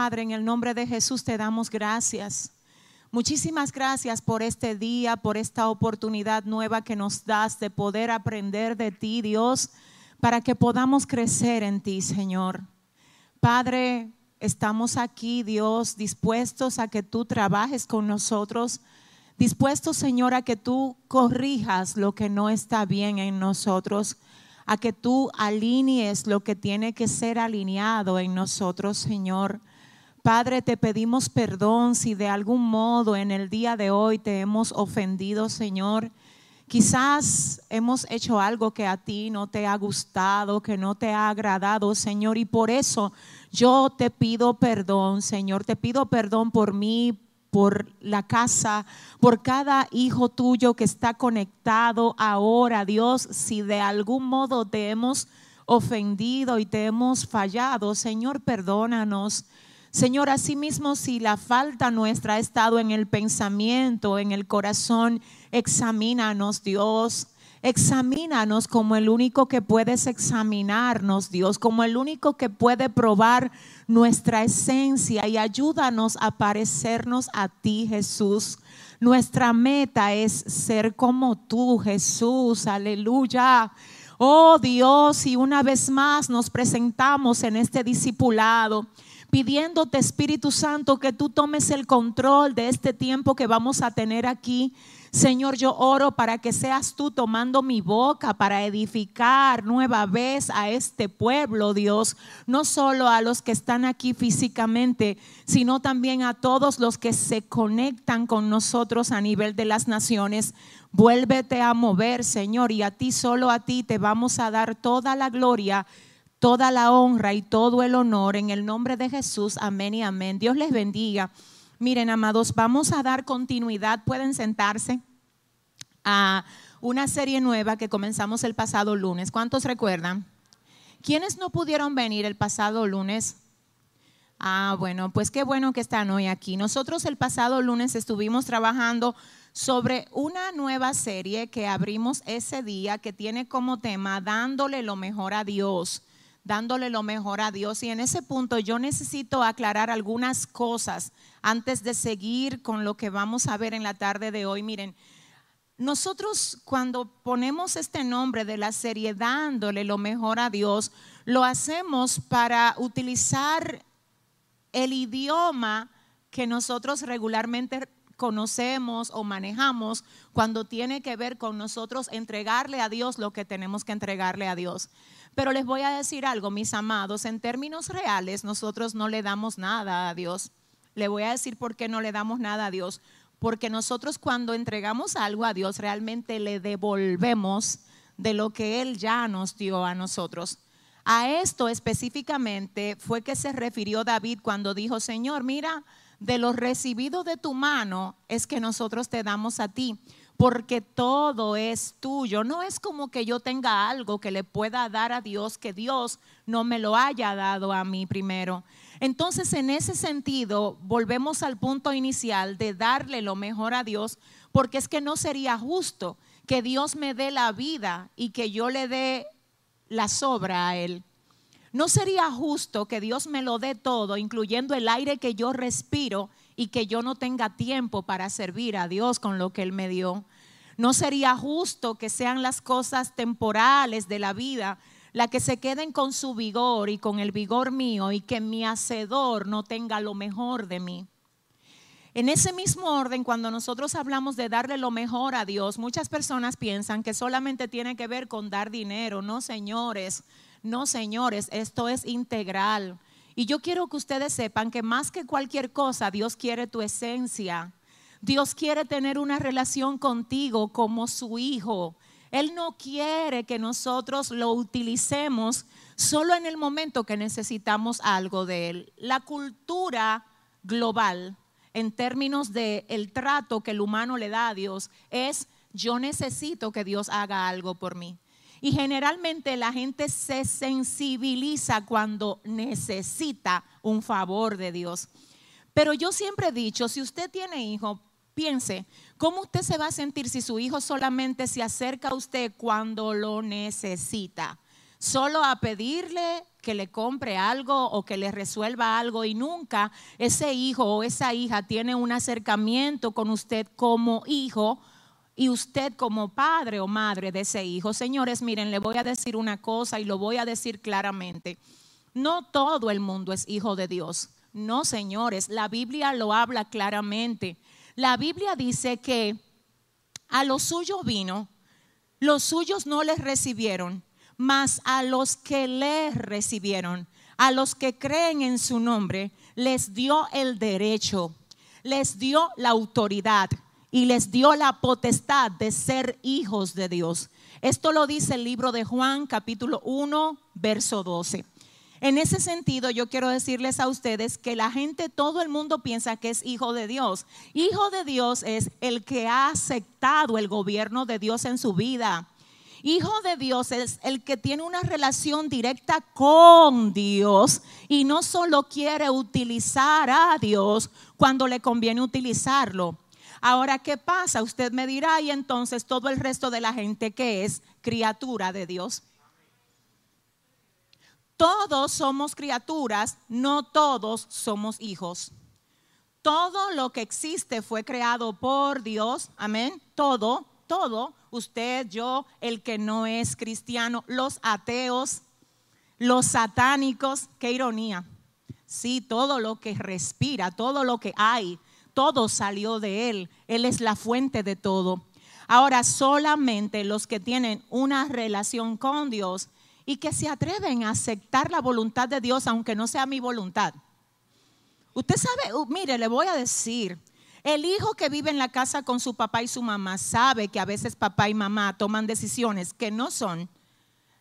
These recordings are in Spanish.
Padre, en el nombre de Jesús te damos gracias. Muchísimas gracias por este día, por esta oportunidad nueva que nos das de poder aprender de ti, Dios, para que podamos crecer en ti, Señor. Padre, estamos aquí, Dios, dispuestos a que tú trabajes con nosotros, dispuestos, Señor, a que tú corrijas lo que no está bien en nosotros, a que tú alinees lo que tiene que ser alineado en nosotros, Señor. Padre, te pedimos perdón si de algún modo en el día de hoy te hemos ofendido, Señor. Quizás hemos hecho algo que a ti no te ha gustado, que no te ha agradado, Señor, y por eso yo te pido perdón, Señor. Te pido perdón por mí, por la casa, por cada hijo tuyo que está conectado ahora, Dios, si de algún modo te hemos ofendido y te hemos fallado, Señor, perdónanos. Señor, asimismo, si la falta nuestra ha estado en el pensamiento, en el corazón, examínanos, Dios. Examínanos como el único que puedes examinarnos, Dios, como el único que puede probar nuestra esencia y ayúdanos a parecernos a ti, Jesús. Nuestra meta es ser como tú, Jesús. Aleluya. Oh Dios, y una vez más nos presentamos en este discipulado pidiéndote, Espíritu Santo, que tú tomes el control de este tiempo que vamos a tener aquí. Señor, yo oro para que seas tú tomando mi boca para edificar nueva vez a este pueblo, Dios, no solo a los que están aquí físicamente, sino también a todos los que se conectan con nosotros a nivel de las naciones. Vuélvete a mover, Señor, y a ti, solo a ti, te vamos a dar toda la gloria toda la honra y todo el honor en el nombre de Jesús. Amén y amén. Dios les bendiga. Miren, amados, vamos a dar continuidad. Pueden sentarse a una serie nueva que comenzamos el pasado lunes. ¿Cuántos recuerdan? ¿Quiénes no pudieron venir el pasado lunes? Ah, bueno, pues qué bueno que están hoy aquí. Nosotros el pasado lunes estuvimos trabajando sobre una nueva serie que abrimos ese día que tiene como tema dándole lo mejor a Dios dándole lo mejor a Dios. Y en ese punto yo necesito aclarar algunas cosas antes de seguir con lo que vamos a ver en la tarde de hoy. Miren, nosotros cuando ponemos este nombre de la serie dándole lo mejor a Dios, lo hacemos para utilizar el idioma que nosotros regularmente conocemos o manejamos cuando tiene que ver con nosotros entregarle a Dios lo que tenemos que entregarle a Dios. Pero les voy a decir algo, mis amados, en términos reales nosotros no le damos nada a Dios. Le voy a decir por qué no le damos nada a Dios. Porque nosotros cuando entregamos algo a Dios realmente le devolvemos de lo que Él ya nos dio a nosotros. A esto específicamente fue que se refirió David cuando dijo, Señor, mira, de lo recibido de tu mano es que nosotros te damos a ti porque todo es tuyo. No es como que yo tenga algo que le pueda dar a Dios que Dios no me lo haya dado a mí primero. Entonces, en ese sentido, volvemos al punto inicial de darle lo mejor a Dios, porque es que no sería justo que Dios me dé la vida y que yo le dé la sobra a Él. No sería justo que Dios me lo dé todo, incluyendo el aire que yo respiro y que yo no tenga tiempo para servir a Dios con lo que Él me dio. No sería justo que sean las cosas temporales de la vida las que se queden con su vigor y con el vigor mío y que mi hacedor no tenga lo mejor de mí. En ese mismo orden, cuando nosotros hablamos de darle lo mejor a Dios, muchas personas piensan que solamente tiene que ver con dar dinero. No, señores, no, señores, esto es integral. Y yo quiero que ustedes sepan que más que cualquier cosa, Dios quiere tu esencia. Dios quiere tener una relación contigo como su hijo. Él no quiere que nosotros lo utilicemos solo en el momento que necesitamos algo de Él. La cultura global, en términos de el trato que el humano le da a Dios, es yo necesito que Dios haga algo por mí. Y generalmente la gente se sensibiliza cuando necesita un favor de Dios. Pero yo siempre he dicho, si usted tiene hijo, piense, ¿cómo usted se va a sentir si su hijo solamente se acerca a usted cuando lo necesita? solo a pedirle que le compre algo o que le resuelva algo y nunca ese hijo o esa hija tiene un acercamiento con usted como hijo y usted como padre o madre de ese hijo. Señores, miren, le voy a decir una cosa y lo voy a decir claramente. No todo el mundo es hijo de Dios. No, señores, la Biblia lo habla claramente. La Biblia dice que a los suyos vino, los suyos no les recibieron, mas a los que le recibieron, a los que creen en su nombre, les dio el derecho, les dio la autoridad y les dio la potestad de ser hijos de Dios. Esto lo dice el libro de Juan capítulo 1, verso 12. En ese sentido, yo quiero decirles a ustedes que la gente, todo el mundo piensa que es hijo de Dios. Hijo de Dios es el que ha aceptado el gobierno de Dios en su vida. Hijo de Dios es el que tiene una relación directa con Dios y no solo quiere utilizar a Dios cuando le conviene utilizarlo. Ahora, ¿qué pasa? Usted me dirá, y entonces todo el resto de la gente que es criatura de Dios. Todos somos criaturas, no todos somos hijos. Todo lo que existe fue creado por Dios, amén. Todo, todo usted, yo, el que no es cristiano, los ateos, los satánicos, qué ironía. Sí, todo lo que respira, todo lo que hay, todo salió de Él. Él es la fuente de todo. Ahora, solamente los que tienen una relación con Dios y que se atreven a aceptar la voluntad de Dios, aunque no sea mi voluntad. Usted sabe, uh, mire, le voy a decir, el hijo que vive en la casa con su papá y su mamá sabe que a veces papá y mamá toman decisiones que no son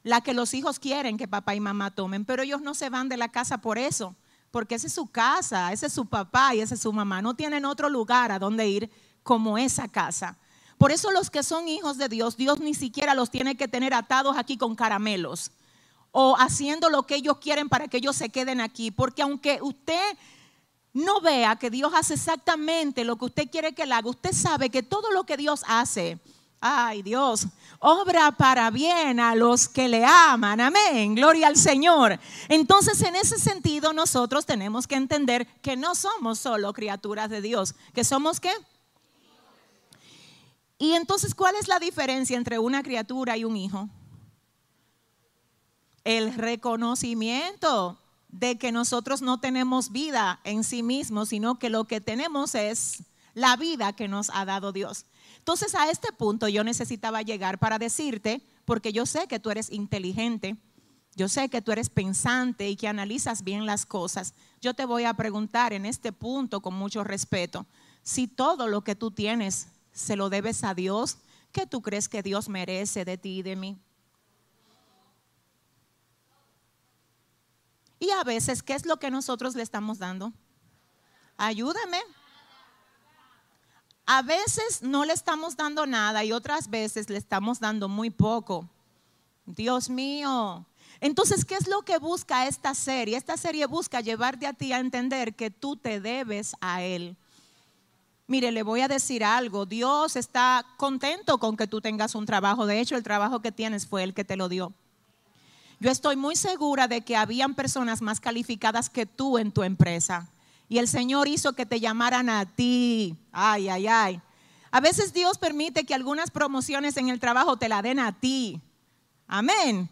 las que los hijos quieren que papá y mamá tomen, pero ellos no se van de la casa por eso, porque esa es su casa, ese es su papá y esa es su mamá. No tienen otro lugar a donde ir como esa casa. Por eso los que son hijos de Dios, Dios ni siquiera los tiene que tener atados aquí con caramelos o haciendo lo que ellos quieren para que ellos se queden aquí, porque aunque usted no vea que Dios hace exactamente lo que usted quiere que él haga, usted sabe que todo lo que Dios hace, ay Dios, obra para bien a los que le aman, amén, gloria al Señor. Entonces en ese sentido nosotros tenemos que entender que no somos solo criaturas de Dios, que somos qué? Y entonces, ¿cuál es la diferencia entre una criatura y un hijo? El reconocimiento de que nosotros no tenemos vida en sí mismos, sino que lo que tenemos es la vida que nos ha dado Dios. Entonces a este punto yo necesitaba llegar para decirte, porque yo sé que tú eres inteligente, yo sé que tú eres pensante y que analizas bien las cosas. Yo te voy a preguntar en este punto con mucho respeto, si todo lo que tú tienes se lo debes a Dios, ¿qué tú crees que Dios merece de ti y de mí? Y a veces, ¿qué es lo que nosotros le estamos dando? Ayúdame. A veces no le estamos dando nada y otras veces le estamos dando muy poco. Dios mío. Entonces, ¿qué es lo que busca esta serie? Esta serie busca llevarte a ti a entender que tú te debes a Él. Mire, le voy a decir algo. Dios está contento con que tú tengas un trabajo. De hecho, el trabajo que tienes fue el que te lo dio. Yo estoy muy segura de que habían personas más calificadas que tú en tu empresa. Y el Señor hizo que te llamaran a ti. Ay, ay, ay. A veces Dios permite que algunas promociones en el trabajo te la den a ti. Amén.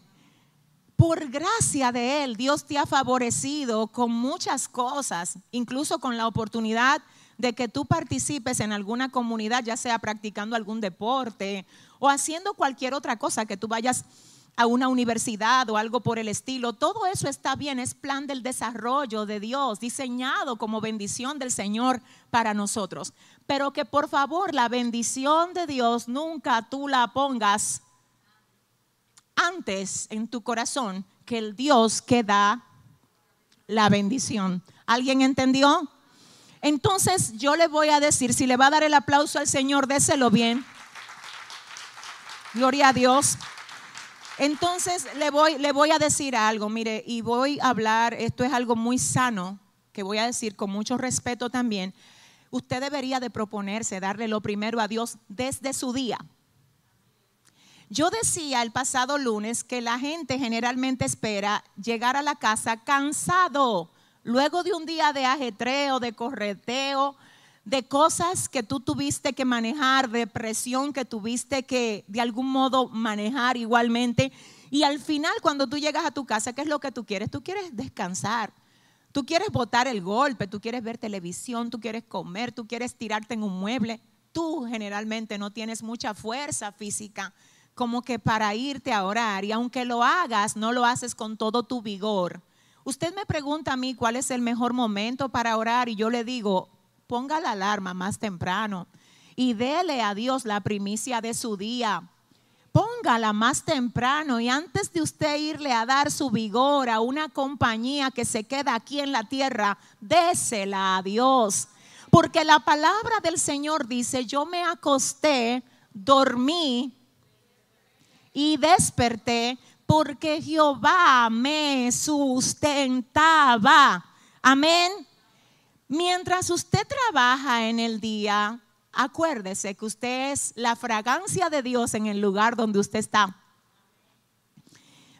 Por gracia de Él, Dios te ha favorecido con muchas cosas, incluso con la oportunidad de que tú participes en alguna comunidad, ya sea practicando algún deporte o haciendo cualquier otra cosa que tú vayas a una universidad o algo por el estilo. Todo eso está bien, es plan del desarrollo de Dios, diseñado como bendición del Señor para nosotros. Pero que por favor la bendición de Dios nunca tú la pongas antes en tu corazón que el Dios que da la bendición. ¿Alguien entendió? Entonces yo le voy a decir, si le va a dar el aplauso al Señor, déselo bien. Gloria a Dios. Entonces le voy, le voy a decir algo, mire, y voy a hablar, esto es algo muy sano, que voy a decir con mucho respeto también. Usted debería de proponerse darle lo primero a Dios desde su día. Yo decía el pasado lunes que la gente generalmente espera llegar a la casa cansado, luego de un día de ajetreo, de correteo, de cosas que tú tuviste que manejar, de presión que tuviste que de algún modo manejar igualmente. Y al final, cuando tú llegas a tu casa, ¿qué es lo que tú quieres? Tú quieres descansar. Tú quieres botar el golpe, tú quieres ver televisión, tú quieres comer, tú quieres tirarte en un mueble. Tú generalmente no tienes mucha fuerza física como que para irte a orar y aunque lo hagas, no lo haces con todo tu vigor. Usted me pregunta a mí cuál es el mejor momento para orar y yo le digo, ponga la alarma más temprano y dele a Dios la primicia de su día. Póngala más temprano y antes de usted irle a dar su vigor a una compañía que se queda aquí en la tierra, désela a Dios. Porque la palabra del Señor dice, yo me acosté, dormí y desperté porque Jehová me sustentaba. Amén. Mientras usted trabaja en el día, acuérdese que usted es la fragancia de Dios en el lugar donde usted está.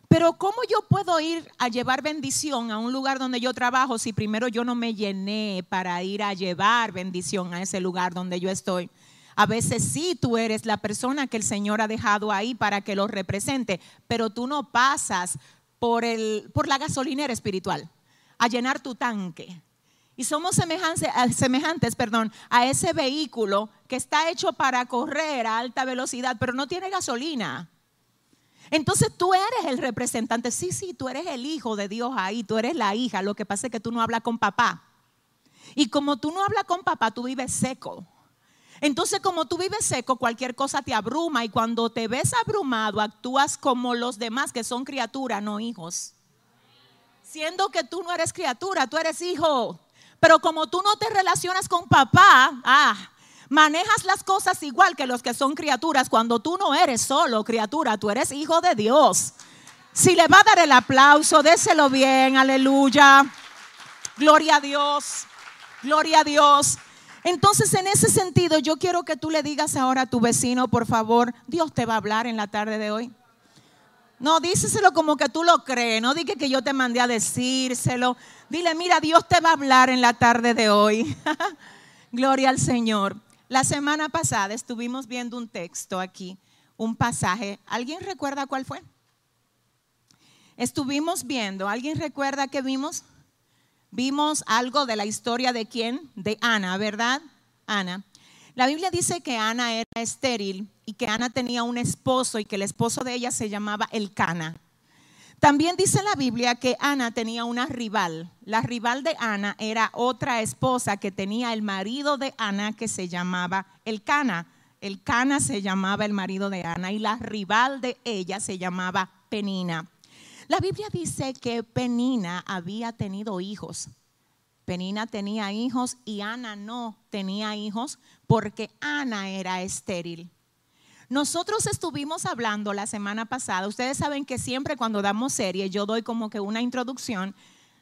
Pero ¿cómo yo puedo ir a llevar bendición a un lugar donde yo trabajo si primero yo no me llené para ir a llevar bendición a ese lugar donde yo estoy? A veces sí tú eres la persona que el Señor ha dejado ahí para que lo represente, pero tú no pasas por, el, por la gasolinera espiritual a llenar tu tanque. Y somos semejantes, perdón, a ese vehículo que está hecho para correr a alta velocidad, pero no tiene gasolina. Entonces tú eres el representante. Sí, sí, tú eres el hijo de Dios ahí, tú eres la hija. Lo que pasa es que tú no hablas con papá. Y como tú no hablas con papá, tú vives seco. Entonces, como tú vives seco, cualquier cosa te abruma y cuando te ves abrumado, actúas como los demás que son criaturas, no hijos. Siendo que tú no eres criatura, tú eres hijo. Pero como tú no te relacionas con papá, ah, manejas las cosas igual que los que son criaturas cuando tú no eres solo criatura, tú eres hijo de Dios. Si le va a dar el aplauso, déselo bien, aleluya. Gloria a Dios, gloria a Dios. Entonces, en ese sentido, yo quiero que tú le digas ahora a tu vecino, por favor, Dios te va a hablar en la tarde de hoy. No, díselo como que tú lo crees, no diga que yo te mandé a decírselo. Dile, mira, Dios te va a hablar en la tarde de hoy. Gloria al Señor. La semana pasada estuvimos viendo un texto aquí, un pasaje. ¿Alguien recuerda cuál fue? Estuvimos viendo, ¿alguien recuerda que vimos? vimos algo de la historia de quién? De Ana, ¿verdad? Ana. La Biblia dice que Ana era estéril y que Ana tenía un esposo y que el esposo de ella se llamaba Elcana. También dice la Biblia que Ana tenía una rival. La rival de Ana era otra esposa que tenía el marido de Ana que se llamaba Elcana. Elcana se llamaba el marido de Ana y la rival de ella se llamaba Penina. La Biblia dice que Penina había tenido hijos. Penina tenía hijos y Ana no tenía hijos porque Ana era estéril. Nosotros estuvimos hablando la semana pasada, ustedes saben que siempre cuando damos serie yo doy como que una introducción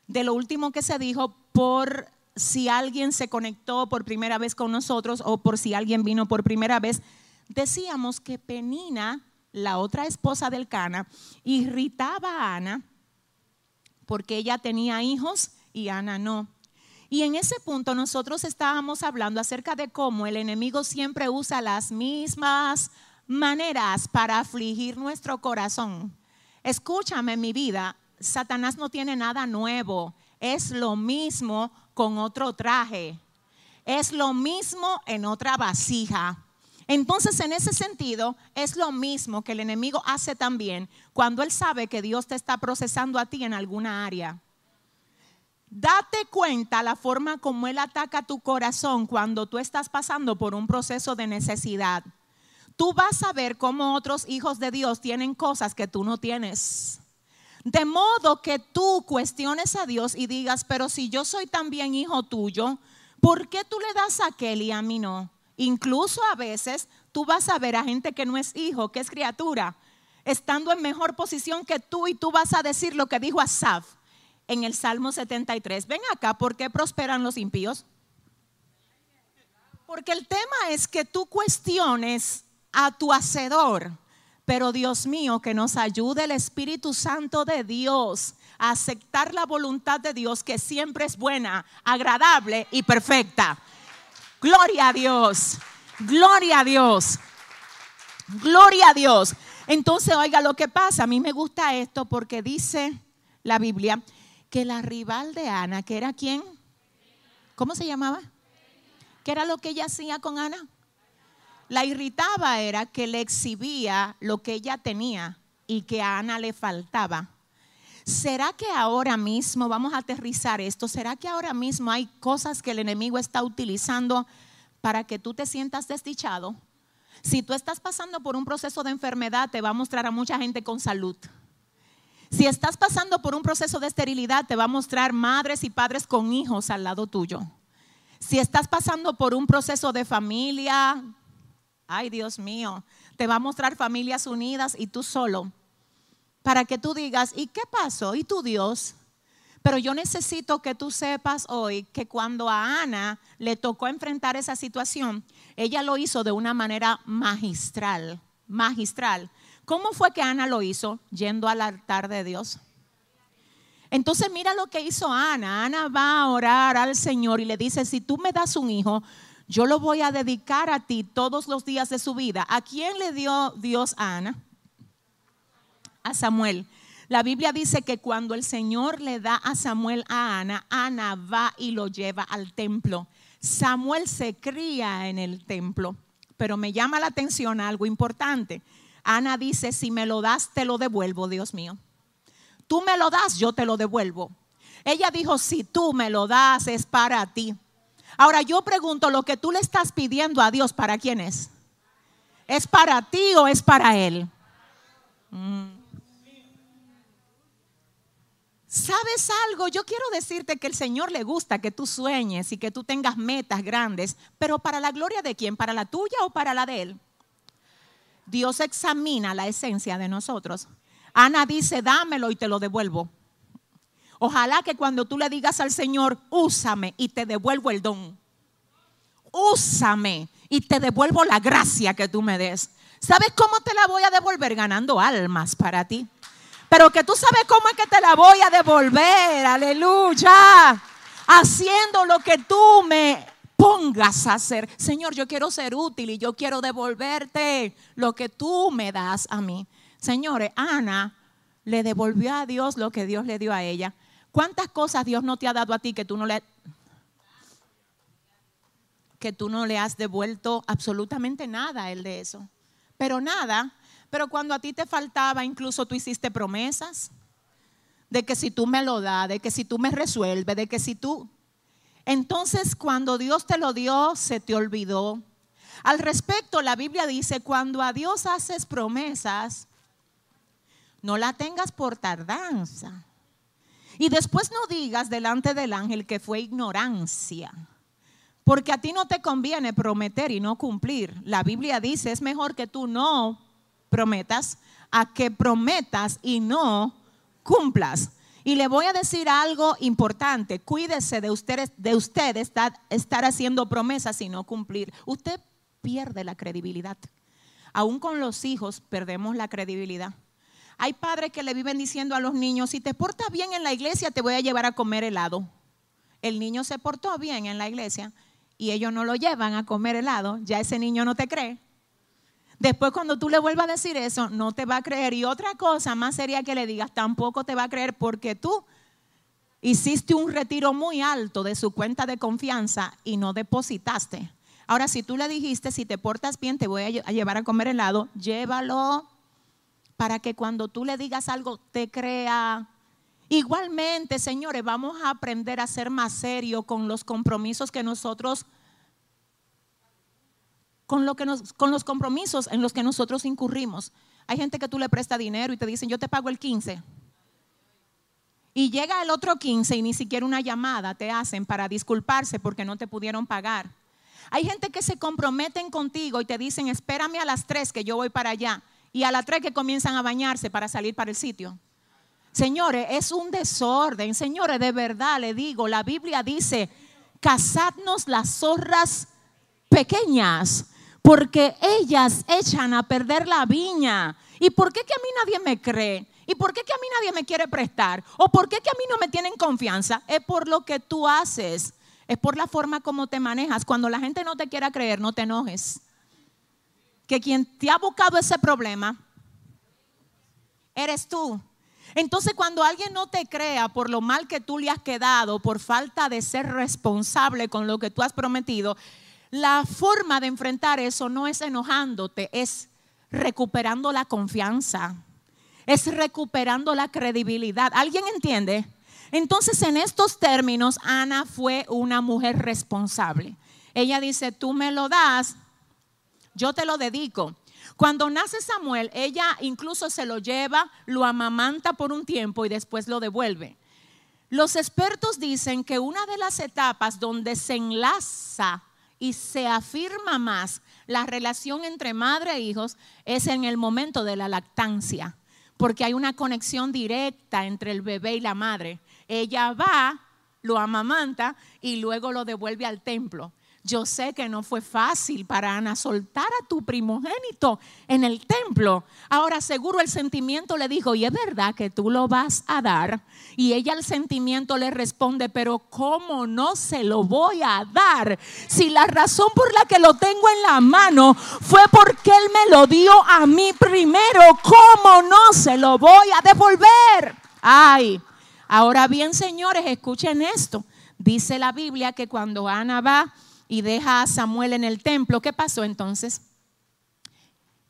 de lo último que se dijo por si alguien se conectó por primera vez con nosotros o por si alguien vino por primera vez. Decíamos que Penina la otra esposa del Cana, irritaba a Ana porque ella tenía hijos y Ana no. Y en ese punto nosotros estábamos hablando acerca de cómo el enemigo siempre usa las mismas maneras para afligir nuestro corazón. Escúchame mi vida, Satanás no tiene nada nuevo, es lo mismo con otro traje, es lo mismo en otra vasija. Entonces, en ese sentido, es lo mismo que el enemigo hace también cuando él sabe que Dios te está procesando a ti en alguna área. Date cuenta la forma como él ataca tu corazón cuando tú estás pasando por un proceso de necesidad. Tú vas a ver cómo otros hijos de Dios tienen cosas que tú no tienes. De modo que tú cuestiones a Dios y digas, pero si yo soy también hijo tuyo, ¿por qué tú le das a aquel y a mí no? Incluso a veces tú vas a ver a gente que no es hijo, que es criatura, estando en mejor posición que tú y tú vas a decir lo que dijo Asaf en el Salmo 73. Ven acá, ¿por qué prosperan los impíos? Porque el tema es que tú cuestiones a tu hacedor, Pero Dios mío, que nos ayude el Espíritu Santo de Dios a aceptar la voluntad de Dios que siempre es buena, agradable y perfecta. Gloria a Dios. Gloria a Dios. Gloria a Dios. Entonces, oiga lo que pasa. A mí me gusta esto porque dice la Biblia que la rival de Ana, que era quién? ¿Cómo se llamaba? ¿Qué era lo que ella hacía con Ana? La irritaba era que le exhibía lo que ella tenía y que a Ana le faltaba. ¿Será que ahora mismo, vamos a aterrizar esto, será que ahora mismo hay cosas que el enemigo está utilizando para que tú te sientas desdichado? Si tú estás pasando por un proceso de enfermedad, te va a mostrar a mucha gente con salud. Si estás pasando por un proceso de esterilidad, te va a mostrar madres y padres con hijos al lado tuyo. Si estás pasando por un proceso de familia, ay Dios mío, te va a mostrar familias unidas y tú solo para que tú digas, ¿y qué pasó? ¿Y tu Dios? Pero yo necesito que tú sepas hoy que cuando a Ana le tocó enfrentar esa situación, ella lo hizo de una manera magistral, magistral. ¿Cómo fue que Ana lo hizo? Yendo al altar de Dios. Entonces mira lo que hizo Ana. Ana va a orar al Señor y le dice, si tú me das un hijo, yo lo voy a dedicar a ti todos los días de su vida. ¿A quién le dio Dios a Ana? a Samuel. La Biblia dice que cuando el Señor le da a Samuel a Ana, Ana va y lo lleva al templo. Samuel se cría en el templo, pero me llama la atención algo importante. Ana dice, si me lo das, te lo devuelvo, Dios mío. Tú me lo das, yo te lo devuelvo. Ella dijo, si tú me lo das, es para ti. Ahora yo pregunto, lo que tú le estás pidiendo a Dios, ¿para quién es? ¿Es para ti o es para Él? Mm. ¿Sabes algo? Yo quiero decirte que el Señor le gusta que tú sueñes y que tú tengas metas grandes, pero para la gloria de quién? ¿Para la tuya o para la de Él? Dios examina la esencia de nosotros. Ana dice, dámelo y te lo devuelvo. Ojalá que cuando tú le digas al Señor, úsame y te devuelvo el don. Úsame y te devuelvo la gracia que tú me des. ¿Sabes cómo te la voy a devolver? Ganando almas para ti. Pero que tú sabes cómo es que te la voy a devolver, aleluya. Haciendo lo que tú me pongas a hacer. Señor, yo quiero ser útil y yo quiero devolverte lo que tú me das a mí. Señores, Ana le devolvió a Dios lo que Dios le dio a ella. ¿Cuántas cosas Dios no te ha dado a ti que tú no le que tú no le has devuelto absolutamente nada a él de eso? Pero nada, pero cuando a ti te faltaba, incluso tú hiciste promesas de que si tú me lo das, de que si tú me resuelves, de que si tú... Entonces cuando Dios te lo dio, se te olvidó. Al respecto, la Biblia dice, cuando a Dios haces promesas, no la tengas por tardanza. Y después no digas delante del ángel que fue ignorancia. Porque a ti no te conviene prometer y no cumplir. La Biblia dice, es mejor que tú no prometas a que prometas y no cumplas. Y le voy a decir algo importante, cuídese de ustedes, de usted estar, estar haciendo promesas y no cumplir. Usted pierde la credibilidad. Aún con los hijos perdemos la credibilidad. Hay padres que le viven diciendo a los niños, si te portas bien en la iglesia, te voy a llevar a comer helado. El niño se portó bien en la iglesia y ellos no lo llevan a comer helado, ya ese niño no te cree. Después cuando tú le vuelvas a decir eso, no te va a creer. Y otra cosa más sería que le digas, tampoco te va a creer porque tú hiciste un retiro muy alto de su cuenta de confianza y no depositaste. Ahora, si tú le dijiste, si te portas bien, te voy a llevar a comer helado, llévalo para que cuando tú le digas algo, te crea. Igualmente, señores, vamos a aprender a ser más serios con los compromisos que nosotros con, lo que nos, con los compromisos en los que nosotros incurrimos. Hay gente que tú le presta dinero y te dicen, yo te pago el 15. Y llega el otro 15 y ni siquiera una llamada te hacen para disculparse porque no te pudieron pagar. Hay gente que se comprometen contigo y te dicen, espérame a las 3 que yo voy para allá. Y a las 3 que comienzan a bañarse para salir para el sitio. Señores, es un desorden. Señores, de verdad le digo, la Biblia dice, cazadnos las zorras pequeñas porque ellas echan a perder la viña ¿Y por qué que a mí nadie me cree? ¿Y por qué que a mí nadie me quiere prestar? ¿O por qué que a mí no me tienen confianza? Es por lo que tú haces. Es por la forma como te manejas. Cuando la gente no te quiera creer, no te enojes. Que quien te ha buscado ese problema eres tú. Entonces cuando alguien no te crea por lo mal que tú le has quedado, por falta de ser responsable con lo que tú has prometido, la forma de enfrentar eso no es enojándote, es recuperando la confianza, es recuperando la credibilidad. ¿Alguien entiende? Entonces, en estos términos, Ana fue una mujer responsable. Ella dice, tú me lo das, yo te lo dedico. Cuando nace Samuel, ella incluso se lo lleva, lo amamanta por un tiempo y después lo devuelve. Los expertos dicen que una de las etapas donde se enlaza y se afirma más la relación entre madre e hijos es en el momento de la lactancia, porque hay una conexión directa entre el bebé y la madre. Ella va, lo amamanta y luego lo devuelve al templo. Yo sé que no fue fácil para Ana soltar a tu primogénito en el templo. Ahora seguro el sentimiento le dijo, y es verdad que tú lo vas a dar. Y ella el sentimiento le responde, pero ¿cómo no se lo voy a dar? Si la razón por la que lo tengo en la mano fue porque Él me lo dio a mí primero, ¿cómo no se lo voy a devolver? Ay, ahora bien señores, escuchen esto. Dice la Biblia que cuando Ana va y deja a Samuel en el templo, ¿qué pasó entonces?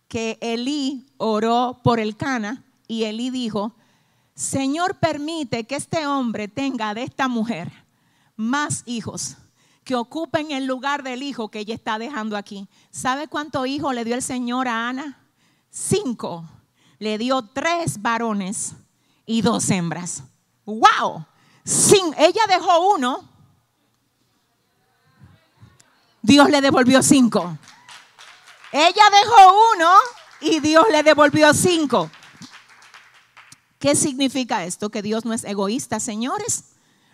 Que Elí oró por el Cana y Elí dijo, Señor permite que este hombre tenga de esta mujer más hijos que ocupen el lugar del hijo que ella está dejando aquí. ¿Sabe cuántos hijos le dio el Señor a Ana? Cinco. Le dio tres varones y dos hembras. ¡Wow! Sin, ella dejó uno Dios le devolvió cinco. Ella dejó uno y Dios le devolvió cinco. ¿Qué significa esto? Que Dios no es egoísta, señores.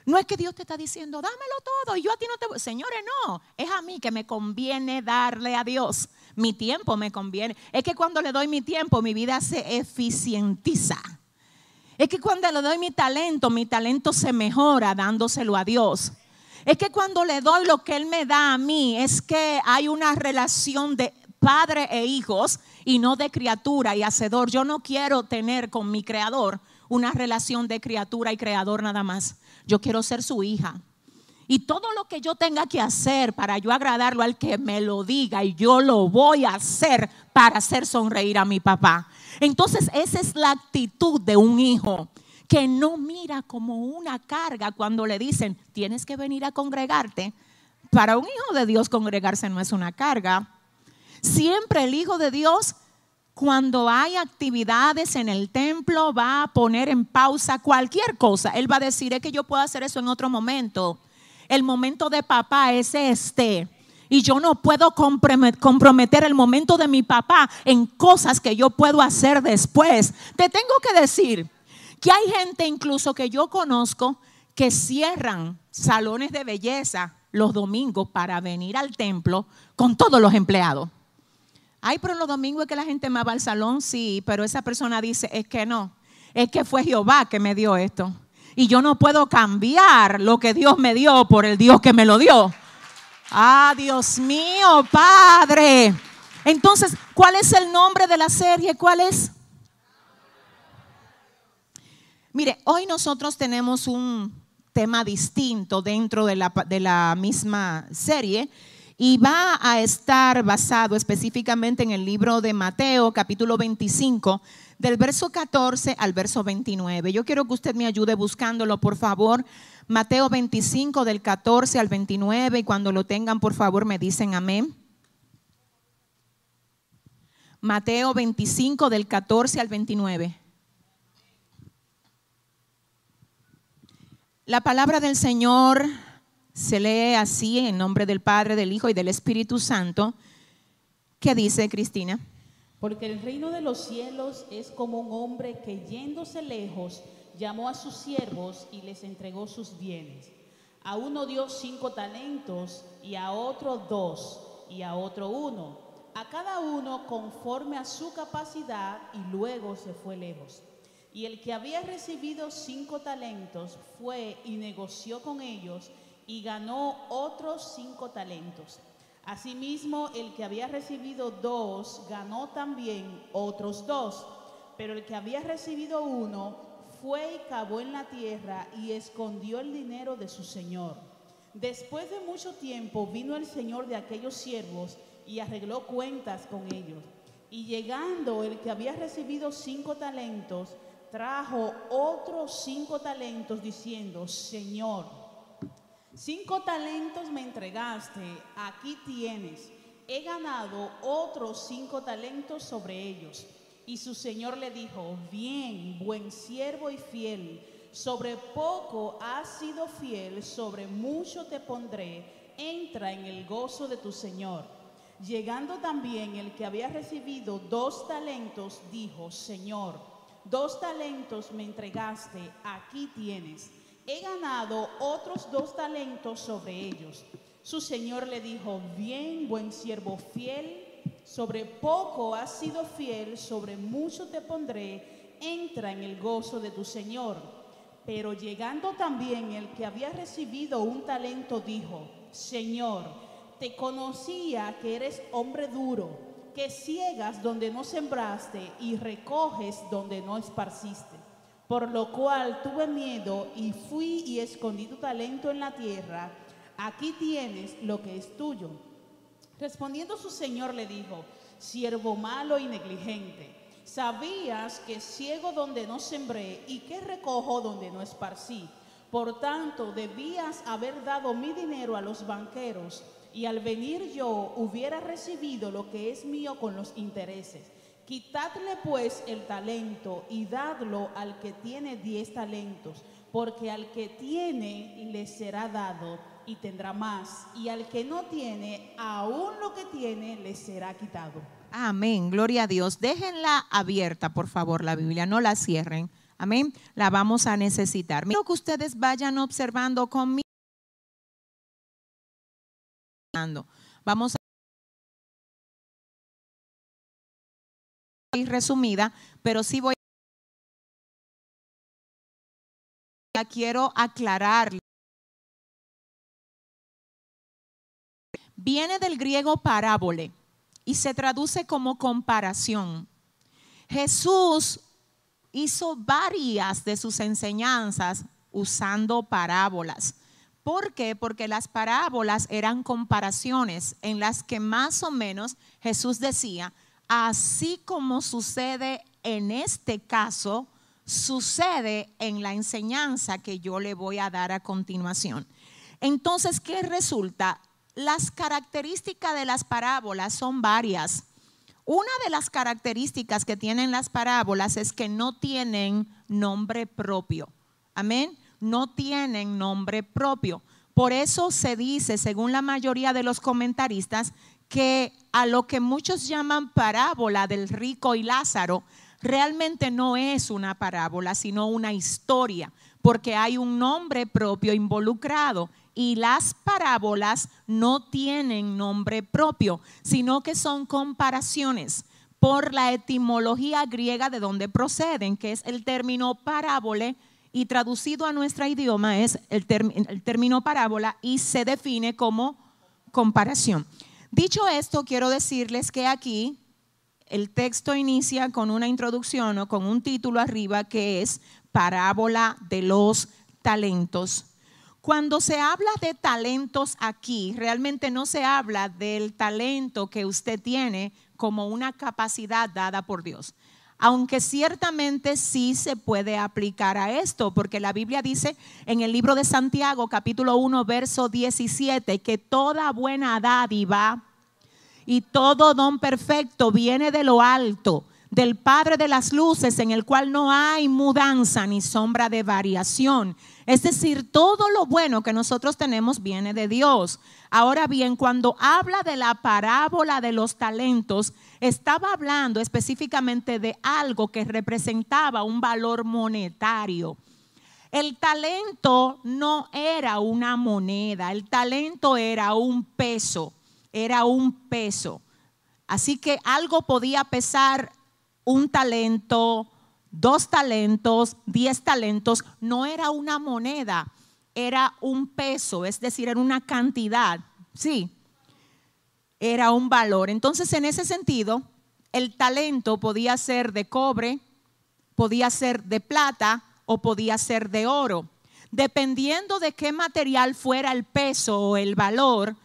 No es que Dios te está diciendo, dámelo todo y yo a ti no te voy. Señores, no. Es a mí que me conviene darle a Dios. Mi tiempo me conviene. Es que cuando le doy mi tiempo, mi vida se eficientiza. Es que cuando le doy mi talento, mi talento se mejora dándoselo a Dios. Es que cuando le doy lo que Él me da a mí, es que hay una relación de padre e hijos y no de criatura y hacedor. Yo no quiero tener con mi creador una relación de criatura y creador nada más. Yo quiero ser su hija. Y todo lo que yo tenga que hacer para yo agradarlo al que me lo diga y yo lo voy a hacer para hacer sonreír a mi papá. Entonces esa es la actitud de un hijo que no mira como una carga cuando le dicen, tienes que venir a congregarte. Para un hijo de Dios congregarse no es una carga. Siempre el hijo de Dios, cuando hay actividades en el templo, va a poner en pausa cualquier cosa. Él va a decir, es que yo puedo hacer eso en otro momento. El momento de papá es este. Y yo no puedo comprometer el momento de mi papá en cosas que yo puedo hacer después. Te tengo que decir, que hay gente incluso que yo conozco que cierran salones de belleza los domingos para venir al templo con todos los empleados. Ay, pero los domingos es que la gente me va al salón, sí, pero esa persona dice, es que no, es que fue Jehová que me dio esto. Y yo no puedo cambiar lo que Dios me dio por el Dios que me lo dio. Ah, Dios mío, Padre. Entonces, ¿cuál es el nombre de la serie? ¿Cuál es? Mire, hoy nosotros tenemos un tema distinto dentro de la, misma serie y va a estar basado específicamente en el libro de Mateo capítulo 25 del verso 14 al verso 29. Yo quiero que usted me ayude buscándolo, por favor. Mateo 25 del 14 al 29 y cuando lo tengan, por favor, me dicen amén. Mateo 25 del 14 al 29. La palabra del Señor se lee así en nombre del Padre, del Hijo y del Espíritu Santo. ¿Qué dice Cristina? Porque el reino de los cielos es como un hombre que yéndose lejos llamó a sus siervos y les entregó sus bienes. A uno dio cinco talentos y a otro dos y a otro uno, a cada uno conforme a su capacidad y luego se fue lejos. Y el que había recibido cinco talentos fue y negoció con ellos y ganó otros cinco talentos. Asimismo, el que había recibido dos ganó también otros dos. Pero el que había recibido uno fue y cavó en la tierra y escondió el dinero de su señor. Después de mucho tiempo vino el señor de aquellos siervos y arregló cuentas con ellos. Y llegando el que había recibido cinco talentos, trajo otros cinco talentos diciendo, Señor, cinco talentos me entregaste, aquí tienes. He ganado otros cinco talentos sobre ellos. Y su señor le dijo, bien, buen siervo y fiel, sobre poco has sido fiel, sobre mucho te pondré, entra en el gozo de tu señor. Llegando también el que había recibido dos talentos, dijo, Señor, dos talentos me entregaste, aquí tienes. He ganado otros dos talentos sobre ellos. Su señor le dijo, bien, buen siervo fiel, sobre poco has sido fiel, sobre mucho te pondré, entra en el gozo de tu señor. Pero llegando también el que había recibido un talento, dijo, Señor, te conocía que eres hombre duro, que ciegas donde no sembraste y recoges donde no esparciste. Por lo cual tuve miedo y fui y escondí tu talento en la tierra. Aquí tienes lo que es tuyo. Respondiendo su señor le dijo, siervo malo y negligente, sabías que ciego donde no sembré y que recojo donde no esparcí. Por tanto, debías haber dado mi dinero a los banqueros y al venir yo hubiera recibido lo que es mío con los intereses. Quitadle pues el talento y dadlo al que tiene diez talentos, porque al que tiene le será dado y tendrá más, y al que no tiene, aún lo que tiene le será quitado. Amén, gloria a Dios. Déjenla abierta, por favor, la Biblia, no la cierren. Amén, la vamos a necesitar. Quiero que ustedes vayan observando conmigo. Vamos a ir resumida, pero sí voy a quiero aclarar. Viene del griego parábole y se traduce como comparación. Jesús hizo varias de sus enseñanzas usando parábolas. ¿Por qué? Porque las parábolas eran comparaciones en las que más o menos Jesús decía, así como sucede en este caso, sucede en la enseñanza que yo le voy a dar a continuación. Entonces, ¿qué resulta? Las características de las parábolas son varias. Una de las características que tienen las parábolas es que no tienen nombre propio. Amén no tienen nombre propio. Por eso se dice, según la mayoría de los comentaristas, que a lo que muchos llaman parábola del rico y Lázaro, realmente no es una parábola, sino una historia, porque hay un nombre propio involucrado y las parábolas no tienen nombre propio, sino que son comparaciones por la etimología griega de donde proceden, que es el término parábole, y traducido a nuestro idioma es el, el término parábola y se define como comparación. Dicho esto, quiero decirles que aquí el texto inicia con una introducción o con un título arriba que es parábola de los talentos. Cuando se habla de talentos aquí, realmente no se habla del talento que usted tiene como una capacidad dada por Dios aunque ciertamente sí se puede aplicar a esto, porque la Biblia dice en el libro de Santiago capítulo 1 verso 17 que toda buena dádiva y todo don perfecto viene de lo alto, del Padre de las Luces, en el cual no hay mudanza ni sombra de variación. Es decir, todo lo bueno que nosotros tenemos viene de Dios. Ahora bien, cuando habla de la parábola de los talentos, estaba hablando específicamente de algo que representaba un valor monetario. El talento no era una moneda, el talento era un peso, era un peso. Así que algo podía pesar un talento, dos talentos, diez talentos. No era una moneda, era un peso, es decir, era una cantidad. Sí, era un valor. Entonces, en ese sentido, el talento podía ser de cobre, podía ser de plata o podía ser de oro. Dependiendo de qué material fuera el peso o el valor,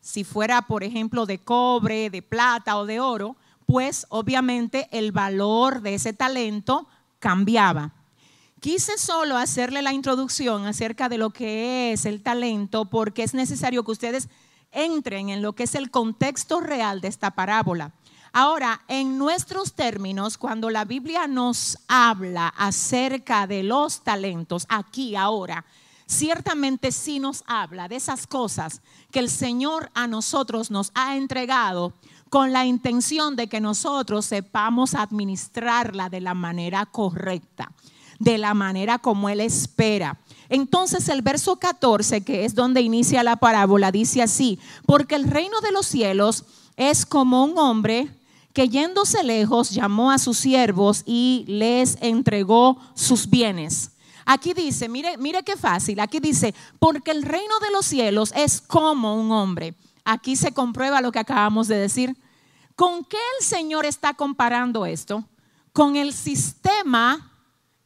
si fuera, por ejemplo, de cobre, de plata o de oro, pues obviamente el valor de ese talento cambiaba. Quise solo hacerle la introducción acerca de lo que es el talento porque es necesario que ustedes entren en lo que es el contexto real de esta parábola. Ahora, en nuestros términos, cuando la Biblia nos habla acerca de los talentos, aquí, ahora, ciertamente sí nos habla de esas cosas que el Señor a nosotros nos ha entregado con la intención de que nosotros sepamos administrarla de la manera correcta, de la manera como Él espera. Entonces el verso 14, que es donde inicia la parábola, dice así, porque el reino de los cielos es como un hombre que yéndose lejos llamó a sus siervos y les entregó sus bienes. Aquí dice, mire, mire qué fácil, aquí dice, porque el reino de los cielos es como un hombre. Aquí se comprueba lo que acabamos de decir. ¿Con qué el Señor está comparando esto? Con el sistema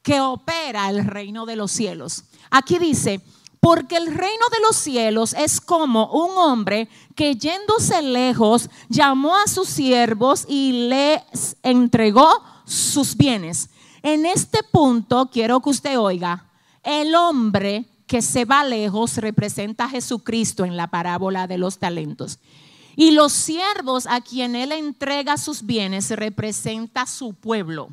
que opera el reino de los cielos. Aquí dice, porque el reino de los cielos es como un hombre que yéndose lejos llamó a sus siervos y les entregó sus bienes. En este punto quiero que usted oiga, el hombre que se va lejos representa a Jesucristo en la parábola de los talentos. Y los siervos a quien él entrega sus bienes representa su pueblo,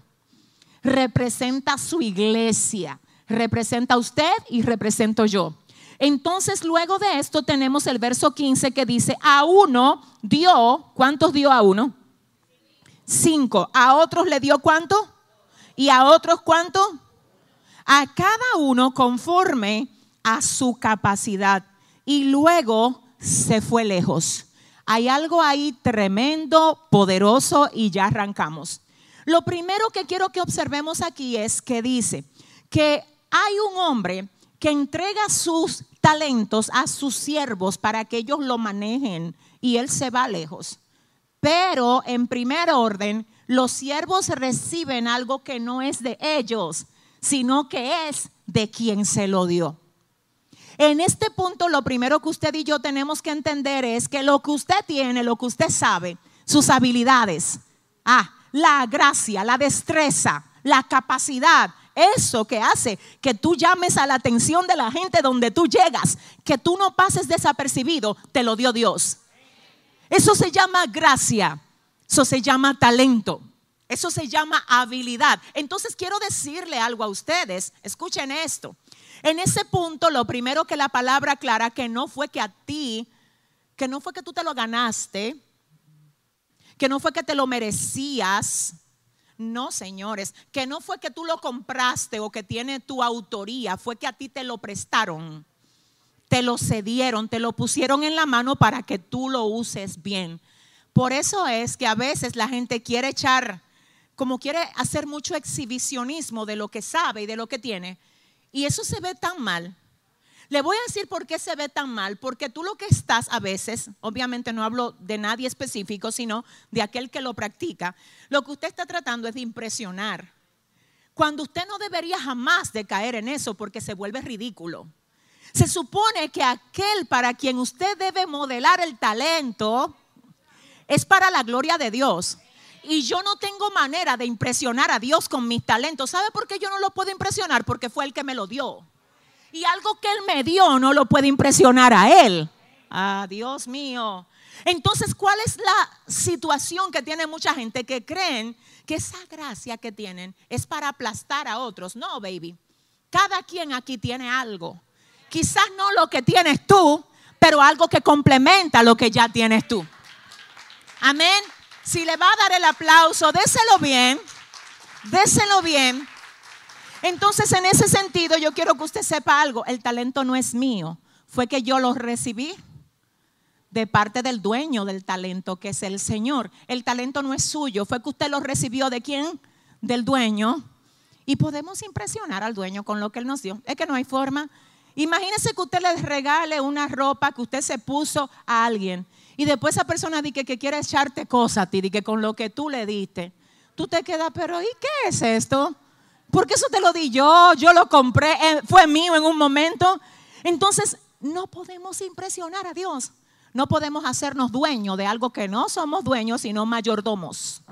representa su iglesia, representa a usted y represento yo. Entonces, luego de esto tenemos el verso 15 que dice, a uno dio, ¿cuántos dio a uno? Cinco. ¿A otros le dio cuánto? ¿Y a otros cuánto? A cada uno conforme a su capacidad. Y luego se fue lejos. Hay algo ahí tremendo, poderoso y ya arrancamos. Lo primero que quiero que observemos aquí es que dice que hay un hombre que entrega sus talentos a sus siervos para que ellos lo manejen y él se va lejos. Pero en primer orden, los siervos reciben algo que no es de ellos, sino que es de quien se lo dio. En este punto, lo primero que usted y yo tenemos que entender es que lo que usted tiene, lo que usted sabe, sus habilidades, ah, la gracia, la destreza, la capacidad, eso que hace que tú llames a la atención de la gente donde tú llegas, que tú no pases desapercibido, te lo dio Dios. Eso se llama gracia, eso se llama talento, eso se llama habilidad. Entonces quiero decirle algo a ustedes, escuchen esto. En ese punto, lo primero que la palabra aclara que no fue que a ti, que no fue que tú te lo ganaste, que no fue que te lo merecías, no, señores, que no fue que tú lo compraste o que tiene tu autoría, fue que a ti te lo prestaron, te lo cedieron, te lo pusieron en la mano para que tú lo uses bien. Por eso es que a veces la gente quiere echar, como quiere hacer mucho exhibicionismo de lo que sabe y de lo que tiene, y eso se ve tan mal. Le voy a decir por qué se ve tan mal, porque tú lo que estás a veces, obviamente no hablo de nadie específico, sino de aquel que lo practica, lo que usted está tratando es de impresionar. Cuando usted no debería jamás de caer en eso porque se vuelve ridículo. Se supone que aquel para quien usted debe modelar el talento es para la gloria de Dios. Y yo no tengo manera de impresionar a Dios con mis talentos. ¿Sabe por qué yo no lo puedo impresionar? Porque fue el que me lo dio. Y algo que Él me dio no lo puede impresionar a Él. Ah, Dios mío. Entonces, ¿cuál es la situación que tiene mucha gente que creen que esa gracia que tienen es para aplastar a otros? No, baby. Cada quien aquí tiene algo. Quizás no lo que tienes tú, pero algo que complementa lo que ya tienes tú. Amén. Si le va a dar el aplauso, déselo bien. Déselo bien. Entonces, en ese sentido, yo quiero que usted sepa algo. El talento no es mío. Fue que yo lo recibí. de parte del dueño del talento, que es el Señor. El talento no es suyo, fue que usted lo recibió de quién? Del dueño. Y podemos impresionar al dueño con lo que él nos dio. Es que no hay forma. Imagínese que usted le regale una ropa que usted se puso a alguien y después esa persona dice que, quiere echarte cosas a ti, que con lo que tú le diste. Tú te quedas, pero ¿y qué es esto? Porque eso te lo di yo, yo lo compré, eh, fue mío en un momento. Entonces, no podemos impresionar a Dios. No podemos hacernos dueños de algo que no somos dueños, sino mayordomos.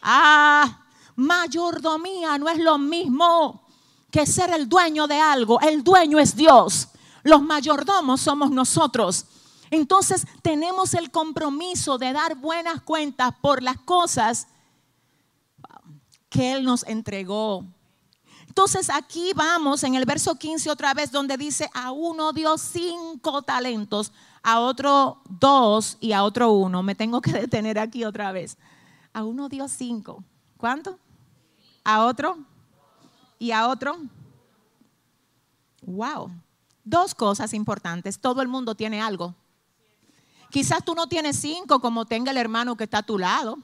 Ah, mayordomía no es lo mismo que ser el dueño de algo. El dueño es Dios. Los mayordomos somos nosotros. Entonces tenemos el compromiso de dar buenas cuentas por las cosas que Él nos entregó. Entonces aquí vamos en el verso 15 otra vez donde dice, a uno dio cinco talentos, a otro dos y a otro uno. Me tengo que detener aquí otra vez. A uno dio cinco. ¿Cuánto? A otro y a otro. Wow. Dos cosas importantes. Todo el mundo tiene algo. Quizás tú no tienes cinco como tenga el hermano que está a tu lado.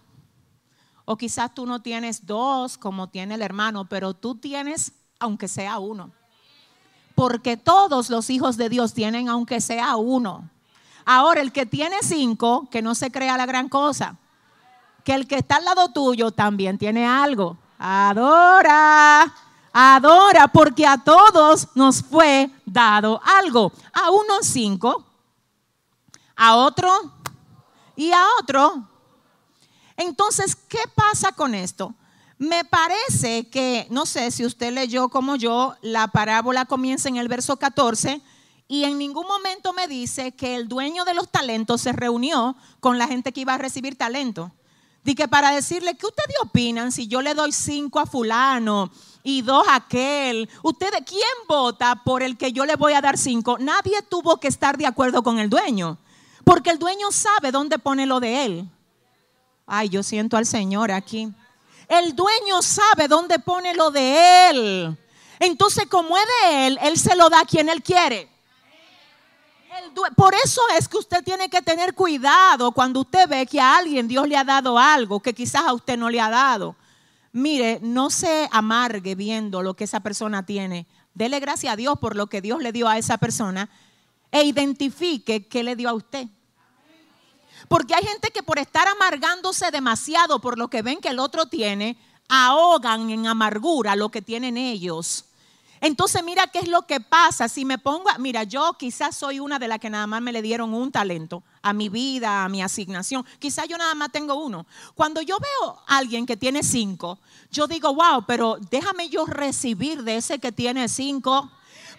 O quizás tú no tienes dos como tiene el hermano, pero tú tienes aunque sea uno. Porque todos los hijos de Dios tienen aunque sea uno. Ahora, el que tiene cinco, que no se crea la gran cosa. Que el que está al lado tuyo también tiene algo. Adora, adora, porque a todos nos fue dado algo. A uno cinco, a otro y a otro. Entonces, ¿qué pasa con esto? Me parece que, no sé si usted leyó como yo, la parábola comienza en el verso 14 y en ningún momento me dice que el dueño de los talentos se reunió con la gente que iba a recibir talento. Dije para decirle, ¿qué ustedes opinan si yo le doy cinco a fulano y dos a aquel? ¿Ustedes quién vota por el que yo le voy a dar cinco? Nadie tuvo que estar de acuerdo con el dueño. Porque el dueño sabe dónde pone lo de él. Ay, yo siento al Señor aquí. El dueño sabe dónde pone lo de él. Entonces, como es de él, él se lo da a quien él quiere. Por eso es que usted tiene que tener cuidado cuando usted ve que a alguien Dios le ha dado algo que quizás a usted no le ha dado. Mire, no se amargue viendo lo que esa persona tiene. Dele gracias a Dios por lo que Dios le dio a esa persona e identifique qué le dio a usted. Porque hay gente que por estar amargándose demasiado por lo que ven que el otro tiene, ahogan en amargura lo que tienen ellos. Entonces mira qué es lo que pasa. Si me pongo, mira, yo quizás soy una de las que nada más me le dieron un talento a mi vida, a mi asignación. Quizás yo nada más tengo uno. Cuando yo veo a alguien que tiene cinco, yo digo, wow, pero déjame yo recibir de ese que tiene cinco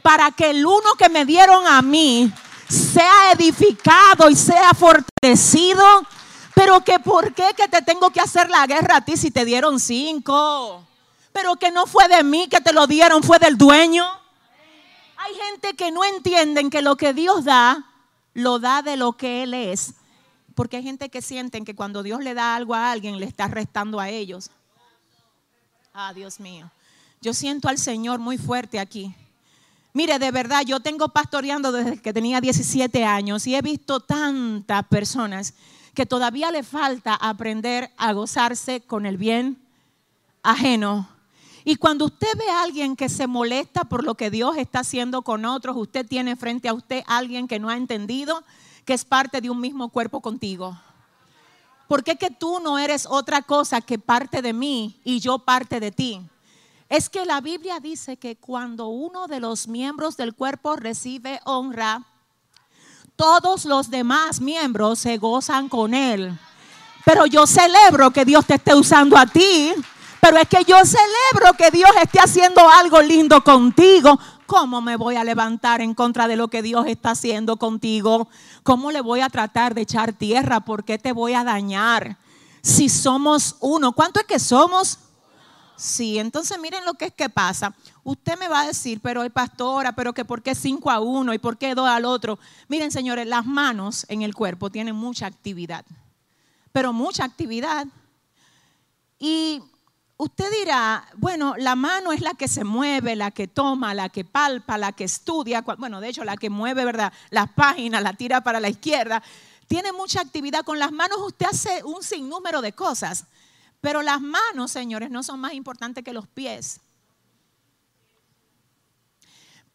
para que el uno que me dieron a mí sea edificado y sea fortalecido. Pero que por qué que te tengo que hacer la guerra a ti si te dieron cinco. Pero que no fue de mí que te lo dieron, fue del dueño. Hay gente que no entienden que lo que Dios da, lo da de lo que Él es. Porque hay gente que sienten que cuando Dios le da algo a alguien, le está restando a ellos. Ah, Dios mío. Yo siento al Señor muy fuerte aquí. Mire, de verdad, yo tengo pastoreando desde que tenía 17 años y he visto tantas personas que todavía le falta aprender a gozarse con el bien ajeno. Y cuando usted ve a alguien que se molesta por lo que Dios está haciendo con otros, usted tiene frente a usted a alguien que no ha entendido que es parte de un mismo cuerpo contigo. ¿Por qué que tú no eres otra cosa que parte de mí y yo parte de ti? Es que la Biblia dice que cuando uno de los miembros del cuerpo recibe honra, todos los demás miembros se gozan con él. Pero yo celebro que Dios te esté usando a ti. Pero es que yo celebro que Dios esté haciendo algo lindo contigo. ¿Cómo me voy a levantar en contra de lo que Dios está haciendo contigo? ¿Cómo le voy a tratar de echar tierra? ¿Por qué te voy a dañar? Si somos uno, ¿cuánto es que somos? Sí, entonces miren lo que es que pasa. Usted me va a decir, pero el pastora, pero que por qué cinco a uno y por qué dos al otro. Miren, señores, las manos en el cuerpo tienen mucha actividad, pero mucha actividad. Y usted dirá, bueno, la mano es la que se mueve, la que toma, la que palpa, la que estudia, bueno, de hecho la que mueve, ¿verdad? Las páginas, la tira para la izquierda. Tiene mucha actividad con las manos, usted hace un sinnúmero de cosas. Pero las manos, señores, no son más importantes que los pies.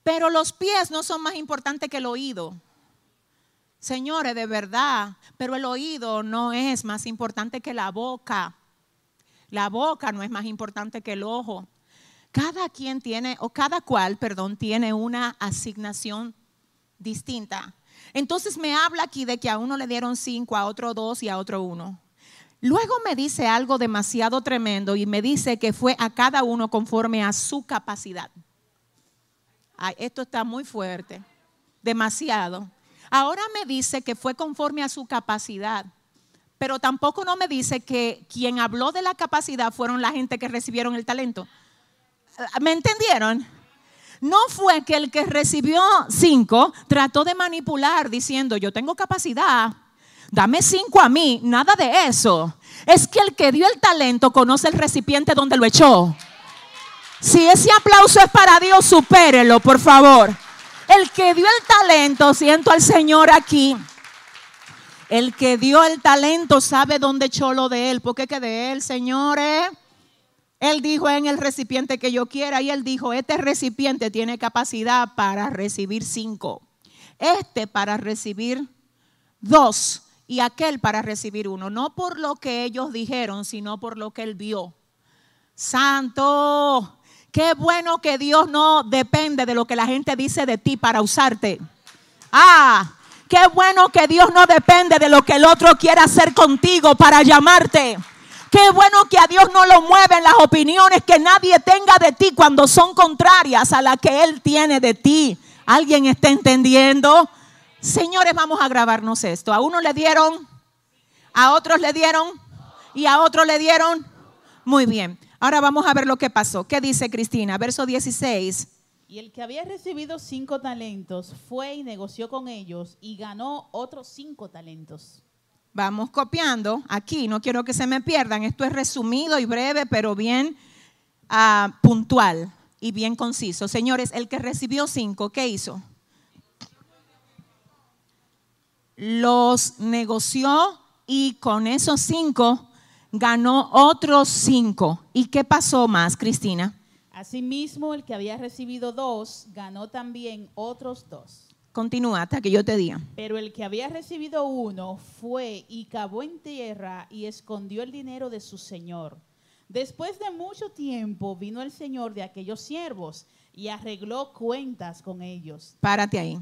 Pero los pies no son más importantes que el oído. Señores, de verdad, pero el oído no es más importante que la boca. La boca no es más importante que el ojo. Cada quien tiene, o cada cual, perdón, tiene una asignación distinta. Entonces me habla aquí de que a uno le dieron cinco, a otro dos y a otro uno. Luego me dice algo demasiado tremendo y me dice que fue a cada uno conforme a su capacidad. Ay, esto está muy fuerte, demasiado. Ahora me dice que fue conforme a su capacidad pero tampoco no me dice que quien habló de la capacidad fueron la gente que recibieron el talento. ¿Me entendieron? No fue que el que recibió cinco trató de manipular diciendo, yo tengo capacidad, dame cinco a mí, nada de eso. Es que el que dio el talento conoce el recipiente donde lo echó. Si ese aplauso es para Dios, supérelo, por favor. El que dio el talento, siento al Señor aquí, el que dio el talento sabe dónde echó lo de él. porque que de él, señores? Él dijo en el recipiente que yo quiera y él dijo, este recipiente tiene capacidad para recibir cinco. Este para recibir dos y aquel para recibir uno. No por lo que ellos dijeron, sino por lo que él vio. Santo, qué bueno que Dios no depende de lo que la gente dice de ti para usarte. Ah, Qué bueno que Dios no depende de lo que el otro quiera hacer contigo para llamarte. Qué bueno que a Dios no lo mueven las opiniones que nadie tenga de ti cuando son contrarias a las que Él tiene de ti. ¿Alguien está entendiendo? Señores, vamos a grabarnos esto. A uno le dieron, a otros le dieron y a otros le dieron. Muy bien. Ahora vamos a ver lo que pasó. ¿Qué dice Cristina? Verso 16. Y el que había recibido cinco talentos fue y negoció con ellos y ganó otros cinco talentos. Vamos copiando aquí, no quiero que se me pierdan. Esto es resumido y breve, pero bien ah, puntual y bien conciso. Señores, el que recibió cinco, ¿qué hizo? Los negoció y con esos cinco ganó otros cinco. ¿Y qué pasó más, Cristina? Asimismo, el que había recibido dos, ganó también otros dos. Continúa hasta que yo te diga. Pero el que había recibido uno fue y cavó en tierra y escondió el dinero de su señor. Después de mucho tiempo vino el señor de aquellos siervos y arregló cuentas con ellos. Párate ahí.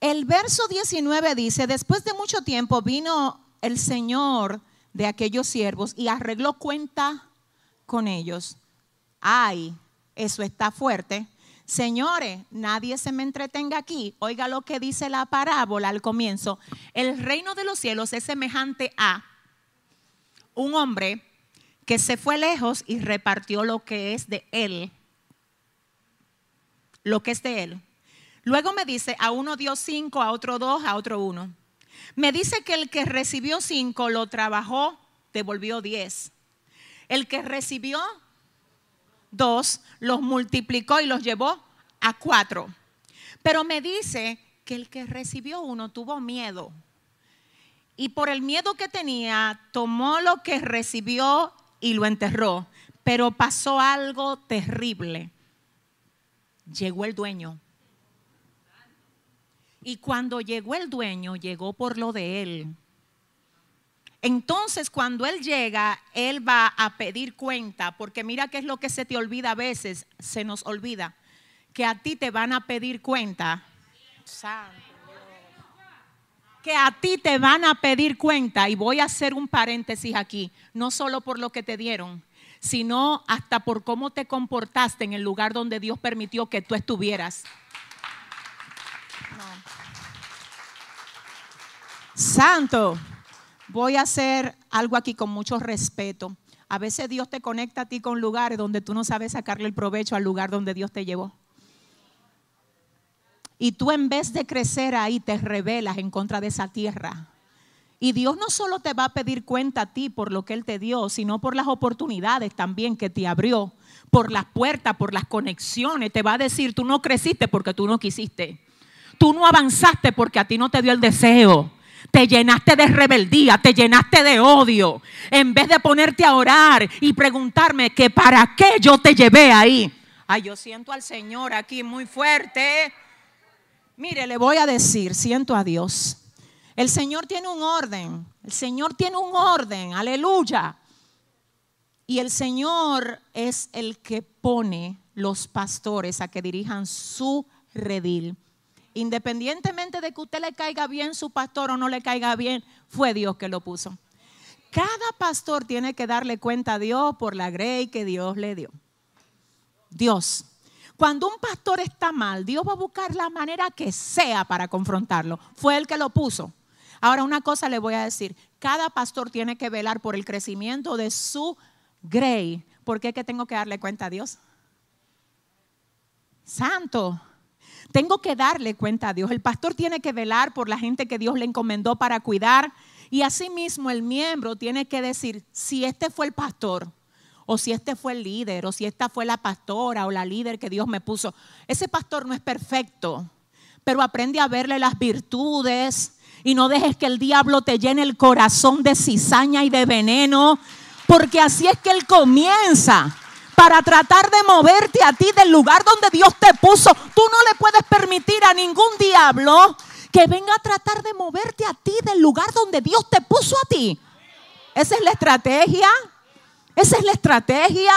El verso 19 dice, después de mucho tiempo vino el señor de aquellos siervos y arregló cuenta con ellos. Ay, eso está fuerte. Señores, nadie se me entretenga aquí. Oiga lo que dice la parábola al comienzo. El reino de los cielos es semejante a un hombre que se fue lejos y repartió lo que es de él. Lo que es de él. Luego me dice, a uno dio cinco, a otro dos, a otro uno. Me dice que el que recibió cinco lo trabajó, devolvió diez. El que recibió dos, los multiplicó y los llevó a cuatro. Pero me dice que el que recibió uno tuvo miedo. Y por el miedo que tenía, tomó lo que recibió y lo enterró. Pero pasó algo terrible. Llegó el dueño. Y cuando llegó el dueño, llegó por lo de él. Entonces, cuando Él llega, Él va a pedir cuenta, porque mira qué es lo que se te olvida a veces, se nos olvida, que a ti te van a pedir cuenta. Que a ti te van a pedir cuenta, y voy a hacer un paréntesis aquí, no solo por lo que te dieron, sino hasta por cómo te comportaste en el lugar donde Dios permitió que tú estuvieras. Santo voy a hacer algo aquí con mucho respeto. A veces Dios te conecta a ti con lugares donde tú no sabes sacarle el provecho al lugar donde Dios te llevó. Y tú en vez de crecer ahí te rebelas en contra de esa tierra. Y Dios no solo te va a pedir cuenta a ti por lo que Él te dio, sino por las oportunidades también que te abrió, por las puertas, por las conexiones. Te va a decir, tú no creciste porque tú no quisiste. Tú no avanzaste porque a ti no te dio el deseo. Te llenaste de rebeldía, te llenaste de odio. En vez de ponerte a orar y preguntarme que para qué yo te llevé ahí. Ay, yo siento al Señor aquí muy fuerte. Mire, le voy a decir, siento a Dios. El Señor tiene un orden. El Señor tiene un orden. Aleluya. Y el Señor es el que pone los pastores a que dirijan su redil. Independientemente de que usted le caiga bien su pastor o no le caiga bien, fue Dios que lo puso. Cada pastor tiene que darle cuenta a Dios por la grey que Dios le dio. Dios. Cuando un pastor está mal, Dios va a buscar la manera que sea para confrontarlo. Fue el que lo puso. Ahora una cosa le voy a decir, cada pastor tiene que velar por el crecimiento de su grey. ¿Por qué que tengo que darle cuenta a Dios? Santo. Tengo que darle cuenta a Dios. El pastor tiene que velar por la gente que Dios le encomendó para cuidar. Y asimismo el miembro tiene que decir, si este fue el pastor, o si este fue el líder, o si esta fue la pastora o la líder que Dios me puso, ese pastor no es perfecto, pero aprende a verle las virtudes y no dejes que el diablo te llene el corazón de cizaña y de veneno, porque así es que él comienza para tratar de moverte a ti del lugar donde Dios te puso. Tú no le puedes permitir a ningún diablo que venga a tratar de moverte a ti del lugar donde Dios te puso a ti. Esa es la estrategia. Esa es la estrategia.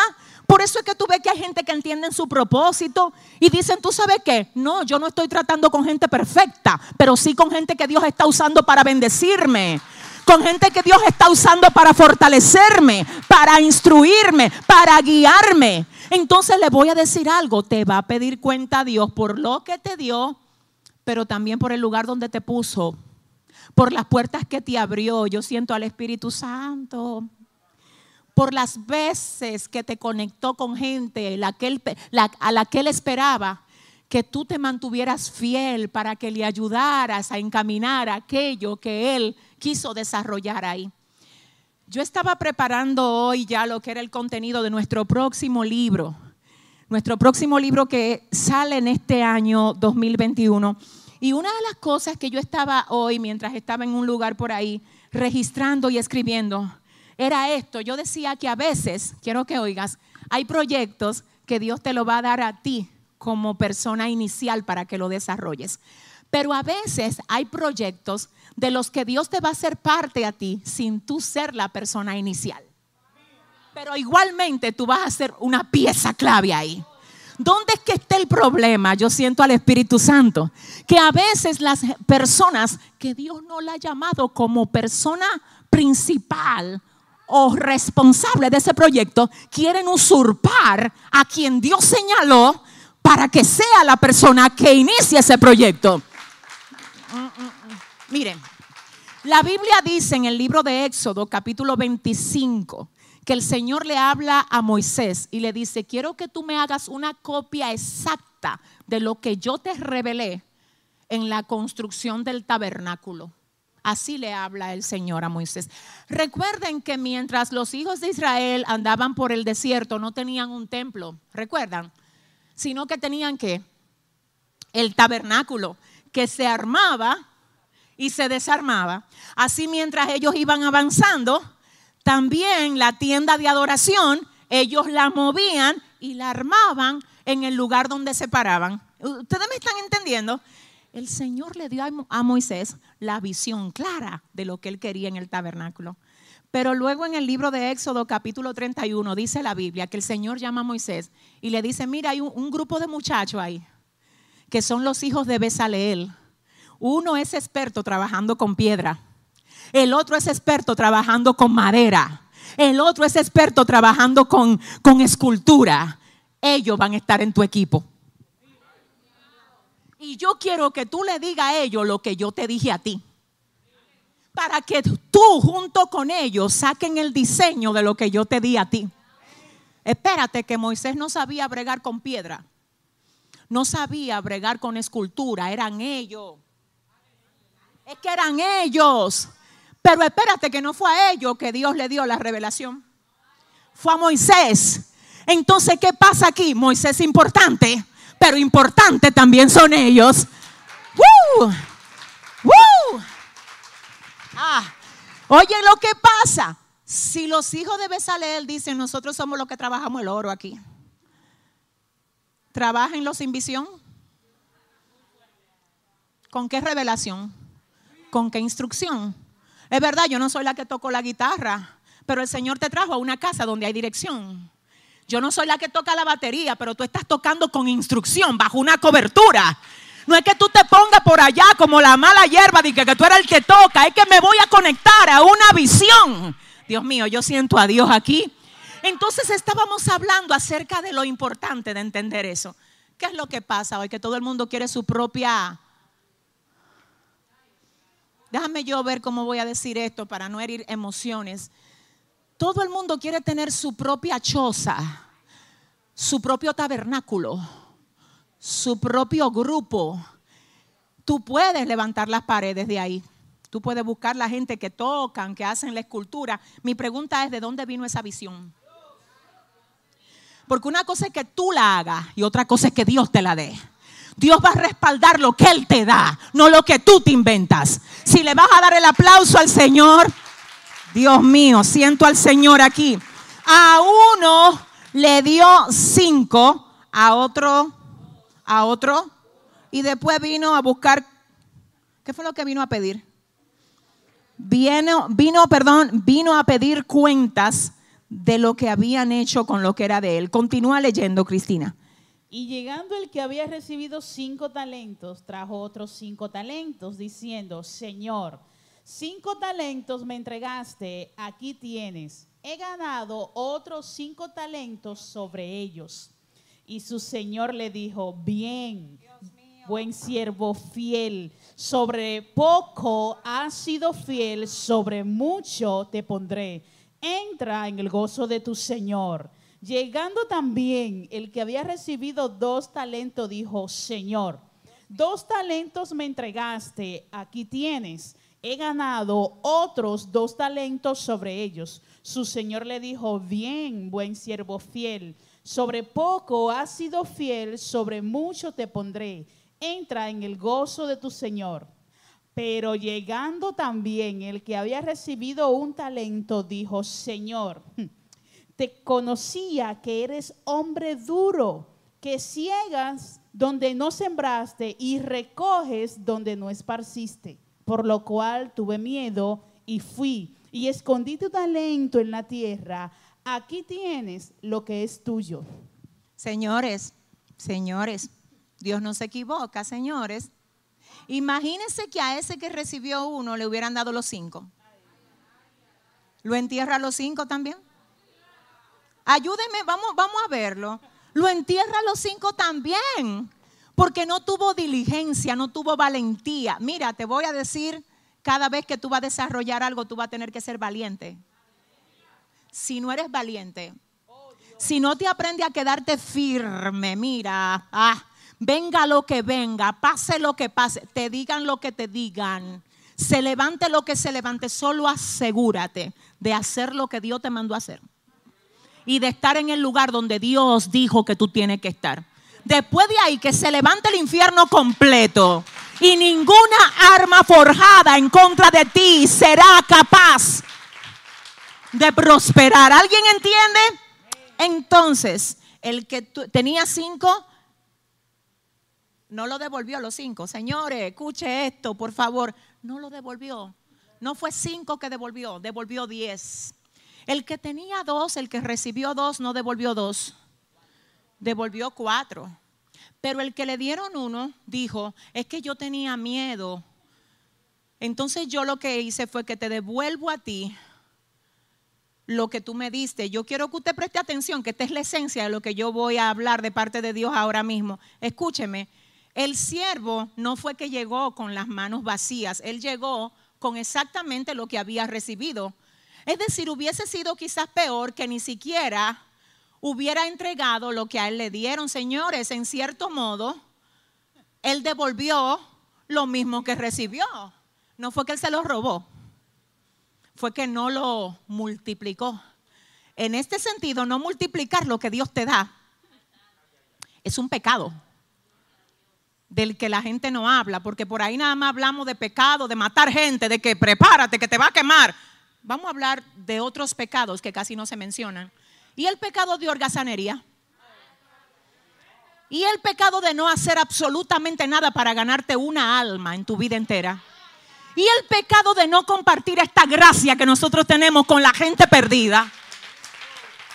Por eso es que tú ves que hay gente que entiende su propósito y dicen, ¿tú sabes qué? No, yo no estoy tratando con gente perfecta, pero sí con gente que Dios está usando para bendecirme con gente que Dios está usando para fortalecerme, para instruirme, para guiarme. Entonces le voy a decir algo, te va a pedir cuenta a Dios por lo que te dio, pero también por el lugar donde te puso, por las puertas que te abrió. Yo siento al Espíritu Santo. Por las veces que te conectó con gente a la que él esperaba que tú te mantuvieras fiel para que le ayudaras a encaminar aquello que él quiso desarrollar ahí. Yo estaba preparando hoy ya lo que era el contenido de nuestro próximo libro, nuestro próximo libro que sale en este año 2021. Y una de las cosas que yo estaba hoy, mientras estaba en un lugar por ahí, registrando y escribiendo, era esto. Yo decía que a veces, quiero que oigas, hay proyectos que Dios te lo va a dar a ti como persona inicial para que lo desarrolles. Pero a veces hay proyectos de los que Dios te va a hacer parte a ti sin tú ser la persona inicial. Pero igualmente tú vas a ser una pieza clave ahí. ¿Dónde es que está el problema? Yo siento al Espíritu Santo. Que a veces las personas que Dios no la ha llamado como persona principal o responsable de ese proyecto quieren usurpar a quien Dios señaló para que sea la persona que inicie ese proyecto. Miren, la Biblia dice en el libro de Éxodo, capítulo 25, que el Señor le habla a Moisés y le dice, quiero que tú me hagas una copia exacta de lo que yo te revelé en la construcción del tabernáculo. Así le habla el Señor a Moisés. Recuerden que mientras los hijos de Israel andaban por el desierto, no tenían un templo, recuerdan, sino que tenían que el tabernáculo que se armaba y se desarmaba. Así mientras ellos iban avanzando, también la tienda de adoración, ellos la movían y la armaban en el lugar donde se paraban. ¿Ustedes me están entendiendo? El Señor le dio a Moisés la visión clara de lo que él quería en el tabernáculo. Pero luego en el libro de Éxodo capítulo 31 dice la Biblia que el Señor llama a Moisés y le dice, mira, hay un, grupo de muchachos ahí, que son los hijos de Besaleel uno es experto trabajando con piedra. El otro es experto trabajando con madera. El otro es experto trabajando con, con escultura. Ellos van a estar en tu equipo. Y yo quiero que tú le digas a ellos lo que yo te dije a ti. Para que tú junto con ellos saquen el diseño de lo que yo te di a ti. Espérate que Moisés no sabía bregar con piedra. No sabía bregar con escultura. Eran ellos. Es que eran ellos. Pero espérate que no fue a ellos que Dios le dio la revelación. Fue a Moisés. Entonces, ¿qué pasa aquí? Moisés es importante, pero importante también son ellos. ¡Woo! Ah, oye lo que pasa. Si los hijos de Besaleel dicen, nosotros somos los que trabajamos el oro aquí. ¿Trabajenlo sin visión? ¿Con qué revelación? ¿Con qué instrucción? Es verdad, yo no soy la que toco la guitarra, pero el Señor te trajo a una casa donde hay dirección. Yo no soy la que toca la batería, pero tú estás tocando con instrucción, bajo una cobertura. No es que tú te pongas por allá como la mala hierba de que, que tú eres el que toca, es que me voy a conectar a una visión. Dios mío, yo siento a Dios aquí. Entonces estábamos hablando acerca de lo importante de entender eso. ¿Qué es lo que pasa hoy? Que todo el mundo quiere su propia... Déjame yo ver cómo voy a decir esto para no herir emociones. Todo el mundo quiere tener su propia choza, su propio tabernáculo, su propio grupo. Tú puedes levantar las paredes de ahí. Tú puedes buscar la gente que tocan, que hacen la escultura. Mi pregunta es, ¿de dónde vino esa visión? Porque una cosa es que tú la hagas y otra cosa es que Dios te la dé. Dios va a respaldar lo que Él te da, no lo que tú te inventas. Si le vas a dar el aplauso al Señor, Dios mío, siento al Señor aquí. A uno le dio cinco, a otro, a otro, y después vino a buscar, ¿qué fue lo que vino a pedir? Vino, vino, perdón, vino a pedir cuentas de lo que habían hecho con lo que era de él. Continúa leyendo, Cristina. Y llegando el que había recibido cinco talentos, trajo otros cinco talentos, diciendo, Señor, cinco talentos me entregaste, aquí tienes. He ganado otros cinco talentos sobre ellos. Y su Señor le dijo, bien, buen siervo fiel, sobre poco has sido fiel, sobre mucho te pondré. Entra en el gozo de tu Señor. Llegando también el que había recibido dos talentos, dijo, Señor, dos talentos me entregaste, aquí tienes. He ganado otros dos talentos sobre ellos. Su Señor le dijo, bien, buen siervo fiel, sobre poco has sido fiel, sobre mucho te pondré entra en el gozo de tu Señor. Pero llegando también el que había recibido un talento, dijo, Señor, te conocía que eres hombre duro, que ciegas donde no sembraste y recoges donde no esparciste. Por lo cual tuve miedo y fui y escondí tu talento en la tierra. Aquí tienes lo que es tuyo. Señores, señores, Dios no se equivoca, señores. Imagínense que a ese que recibió uno le hubieran dado los cinco. ¿Lo entierra los cinco también? Ayúdenme, vamos, vamos a verlo. Lo entierra los cinco también. Porque no tuvo diligencia, no tuvo valentía. Mira, te voy a decir, cada vez que tú vas a desarrollar algo, tú vas a tener que ser valiente. Si no eres valiente, si no te aprende a quedarte firme, mira, ah, venga lo que venga, pase lo que pase, te digan lo que te digan, se levante lo que se levante, solo asegúrate de hacer lo que Dios te mandó a hacer y de estar en el lugar donde Dios dijo que tú tienes que estar. Después de ahí, que se levante el infierno completo y ninguna arma forjada en contra de ti será capaz de prosperar. ¿Alguien entiende? Entonces, el que tenía cinco no lo devolvió los cinco. Señores, escuche esto, por favor. No lo devolvió. No fue cinco que devolvió, devolvió diez. El que tenía dos, el que recibió dos, no devolvió dos. Devolvió cuatro. Pero el que le dieron uno dijo, es que yo tenía miedo. Entonces yo lo que hice fue que te devuelvo a ti lo que tú me diste. Yo quiero que usted preste atención, que esta es la esencia de lo que yo voy a hablar de parte de Dios ahora mismo. Escúcheme, el siervo no fue que llegó con las manos vacías, él llegó con exactamente lo que había recibido. Es decir, hubiese sido quizás peor que ni siquiera hubiera entregado lo que a él le dieron. Señores, en cierto modo, él devolvió lo mismo que recibió. No fue que él se lo robó. Fue que no lo multiplicó. En este sentido, no multiplicar lo que Dios te da es un pecado del que la gente no habla, porque por ahí nada más hablamos de pecado, de matar gente, de que prepárate, que te va a quemar. Vamos a hablar de otros pecados que casi no se mencionan. Y el pecado de holgazanería. Y el pecado de no hacer absolutamente nada para ganarte una alma en tu vida entera. Y el pecado de no compartir esta gracia que nosotros tenemos con la gente perdida.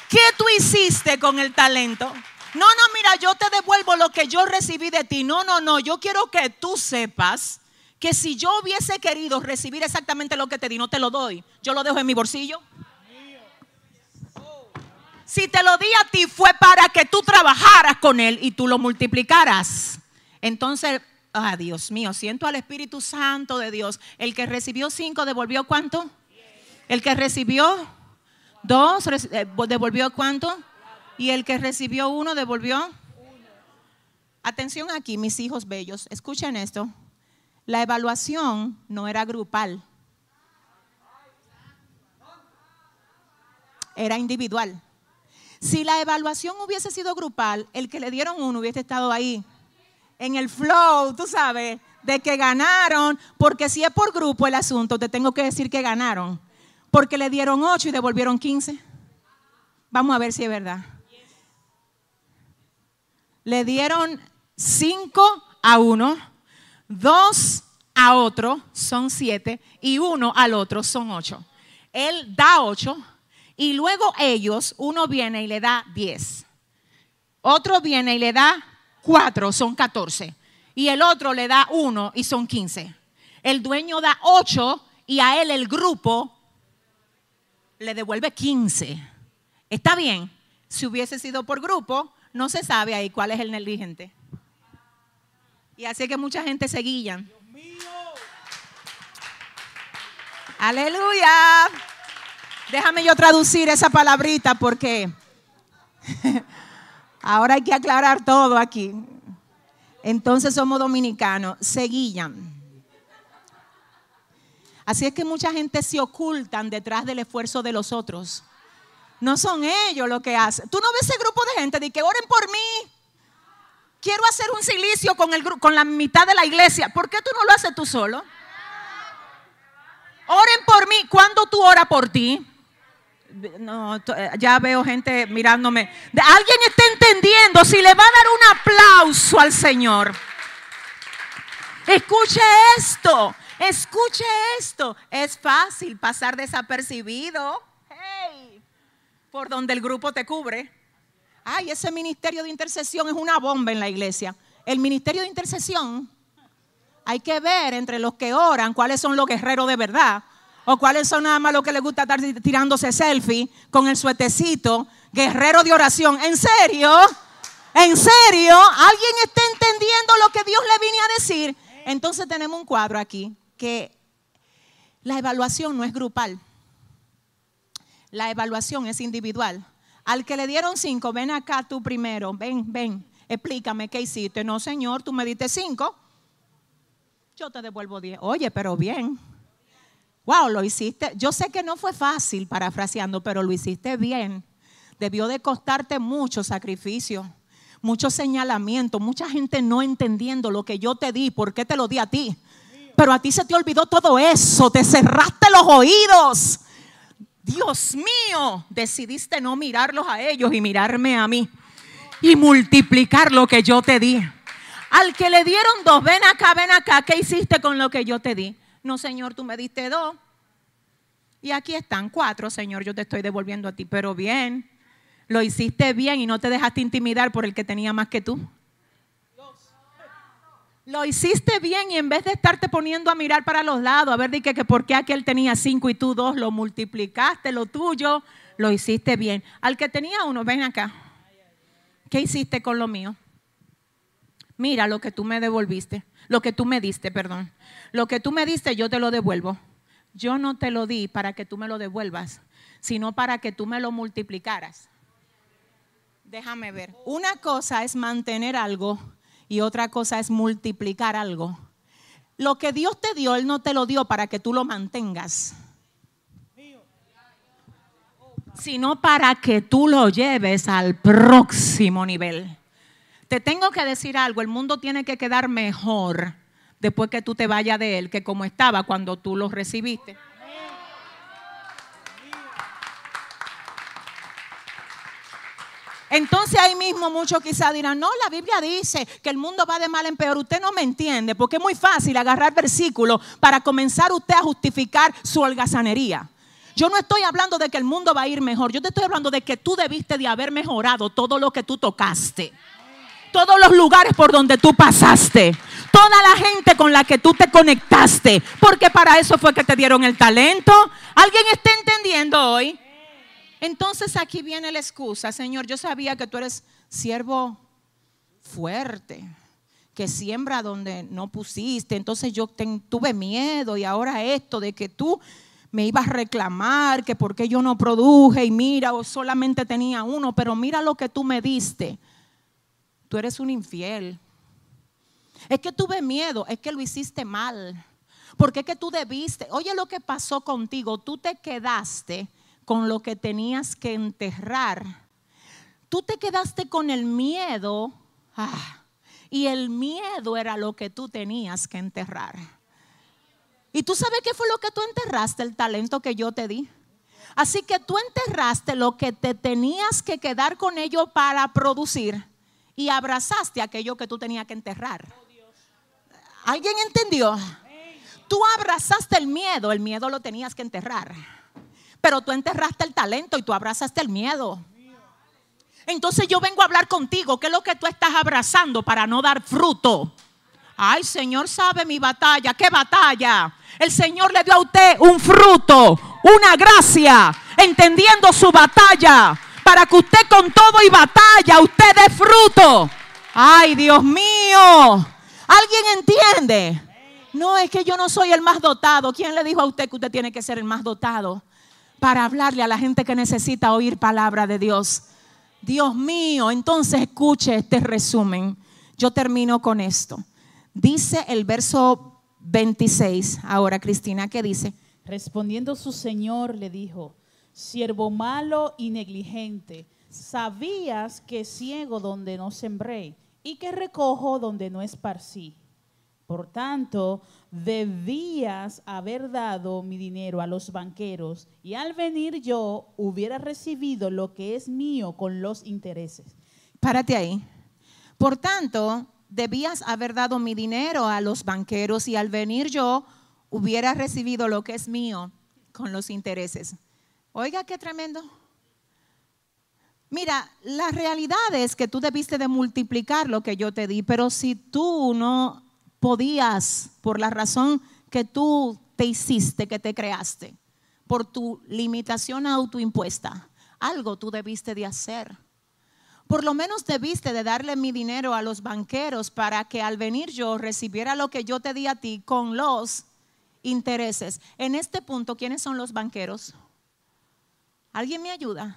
¿Qué tú hiciste con el talento? No, no, mira, yo te devuelvo lo que yo recibí de ti. No, no, no, yo quiero que tú sepas que si yo hubiese querido recibir exactamente lo que te di, no te lo doy. Yo lo dejo en mi bolsillo. Si te lo di a ti fue para que tú trabajaras con él y tú lo multiplicaras. Entonces, ah, Dios mío, siento al Espíritu Santo de Dios. El que recibió cinco devolvió cuánto? El que recibió dos eh, devolvió cuánto? Y el que recibió uno devolvió. Atención aquí, mis hijos bellos, escuchen esto. La evaluación no era grupal, era individual. Si la evaluación hubiese sido grupal, el que le dieron uno hubiese estado ahí, en el flow, tú sabes, de que ganaron, porque si es por grupo el asunto, te tengo que decir que ganaron, porque le dieron ocho y devolvieron quince. Vamos a ver si es verdad. Le dieron cinco a uno, dos a otro, son siete, y uno al otro, son ocho. Él da ocho y luego ellos, uno viene y le da 10. Otro viene y le da 4, son 14. Y el otro le da 1 y son 15. El dueño da 8 y a él el grupo le devuelve 15. Está bien. Si hubiese sido por grupo, no se sabe ahí cuál es el negligente. Y así que mucha gente se guían. Aleluya. Déjame yo traducir esa palabrita porque ahora hay que aclarar todo aquí. Entonces somos dominicanos, seguían. Así es que mucha gente se ocultan detrás del esfuerzo de los otros. No son ellos lo que hacen. Tú no ves ese grupo de gente de que oren por mí. Quiero hacer un silicio con, el, con la mitad de la iglesia. ¿Por qué tú no lo haces tú solo? Oren por mí. ¿Cuándo tú oras por ti? No, eh, ya veo gente mirándome. Alguien está entendiendo si le va a dar un aplauso al Señor. Escuche esto, escuche esto. Es fácil pasar desapercibido. por donde el grupo te cubre. Ay, ese ministerio de intercesión es una bomba en la iglesia. El ministerio de intercesión, hay que ver entre los que oran cuáles son los guerreros de verdad ¿O cuáles son nada más los que les gusta estar tirándose selfie con el suetecito? Guerrero de oración. ¿En serio? ¿En serio? ¿Alguien está entendiendo lo que Dios le vine a decir? Entonces tenemos un cuadro aquí que la evaluación no es grupal. La evaluación es individual. Al que le dieron cinco, ven acá tú primero, ven, ven, explícame qué hiciste. No, Señor, tú me diste cinco, yo te devuelvo diez. Oye, pero bien wow, lo hiciste. Yo sé que no fue fácil, parafraseando, pero lo hiciste bien. Debió de costarte mucho sacrificio, mucho señalamiento, mucha gente no entendiendo lo que yo te di, por qué te lo di a ti. Pero a ti se te olvidó todo eso, te cerraste los oídos. Dios mío, decidiste no mirarlos a ellos y mirarme a mí y multiplicar lo que yo te di. Al que le dieron dos, ven acá, ven acá, ¿qué hiciste con lo que yo te di? No, Señor, tú me diste dos. Y aquí están cuatro, Señor, yo te estoy devolviendo a ti. Pero bien, lo hiciste bien y no te dejaste intimidar por el que tenía más que tú. Lo hiciste bien y en vez de estarte poniendo a mirar para los lados, a ver de que, que por qué aquel tenía cinco y tú dos, lo multiplicaste, lo tuyo, lo hiciste bien. Al que tenía uno, ven acá. ¿Qué hiciste con lo mío? Mira lo que tú me devolviste, lo que tú me diste, perdón. Lo que tú me diste, yo te lo devuelvo. Yo no te lo di para que tú me lo devuelvas, sino para que tú me lo multiplicaras. Déjame ver. Una cosa es mantener algo y otra cosa es multiplicar algo. Lo que Dios te dio, Él no te lo dio para que tú lo mantengas. sino para que tú lo lleves al próximo nivel. Te tengo que decir algo, el mundo tiene que quedar mejor después que tú te vayas de él que como estaba cuando tú lo recibiste. Entonces ahí mismo muchos quizás dirán, no, la Biblia dice que el mundo va de mal en peor. Usted no me entiende porque es muy fácil agarrar versículos para comenzar usted a justificar su holgazanería. Yo no estoy hablando de que el mundo va a ir mejor. Yo te estoy hablando de que tú debiste de haber mejorado todo lo que tú tocaste. Todos los lugares por donde tú pasaste. Toda la gente con la que tú te conectaste. Porque para eso fue que te dieron el talento. ¿Alguien está entendiendo hoy? Entonces aquí viene la excusa, Señor, yo sabía que tú eres siervo fuerte, que siembra donde no pusiste, entonces yo tuve miedo y ahora esto de que tú me ibas a reclamar, que por qué yo no produje y mira, o solamente tenía uno, pero mira lo que tú me diste. Tú eres un infiel. Es que tuve miedo, es que lo hiciste mal. Porque es que tú debiste, oye lo que pasó contigo, tú te quedaste con lo que tenías que enterrar. Tú te quedaste con el miedo ah, y el miedo era lo que tú tenías que enterrar. ¿Y tú sabes qué fue lo que tú enterraste? El talento que yo te di. Así que tú enterraste lo que te tenías que quedar con ello para producir y abrazaste aquello que tú tenías que enterrar. ¿Alguien entendió? Tú abrazaste el miedo, el miedo lo tenías que enterrar. Pero tú enterraste el talento y tú abrazaste el miedo. Entonces yo vengo a hablar contigo. ¿Qué es lo que tú estás abrazando para no dar fruto? Ay, Señor sabe mi batalla. ¿Qué batalla? El Señor le dio a usted un fruto, una gracia, entendiendo su batalla, para que usted con todo y batalla, usted dé fruto. Ay, Dios mío. ¿Alguien entiende? No, es que yo no soy el más dotado. ¿Quién le dijo a usted que usted tiene que ser el más dotado? para hablarle a la gente que necesita oír palabra de Dios. Dios mío, entonces escuche este resumen. Yo termino con esto. Dice el verso 26, ahora Cristina, ¿qué dice? Respondiendo su señor le dijo, siervo malo y negligente, sabías que ciego donde no sembré y que recojo donde no esparcí. Por tanto, debías haber dado mi dinero a los banqueros y al venir yo hubiera recibido lo que es mío con los intereses. Párate ahí. Por tanto, debías haber dado mi dinero a los banqueros y al venir yo hubiera recibido lo que es mío con los intereses. Oiga, qué tremendo. Mira, la realidad es que tú debiste de multiplicar lo que yo te di, pero si tú no podías, por la razón que tú te hiciste, que te creaste, por tu limitación autoimpuesta, algo tú debiste de hacer. Por lo menos debiste de darle mi dinero a los banqueros para que al venir yo recibiera lo que yo te di a ti con los intereses. En este punto, ¿quiénes son los banqueros? ¿Alguien me ayuda?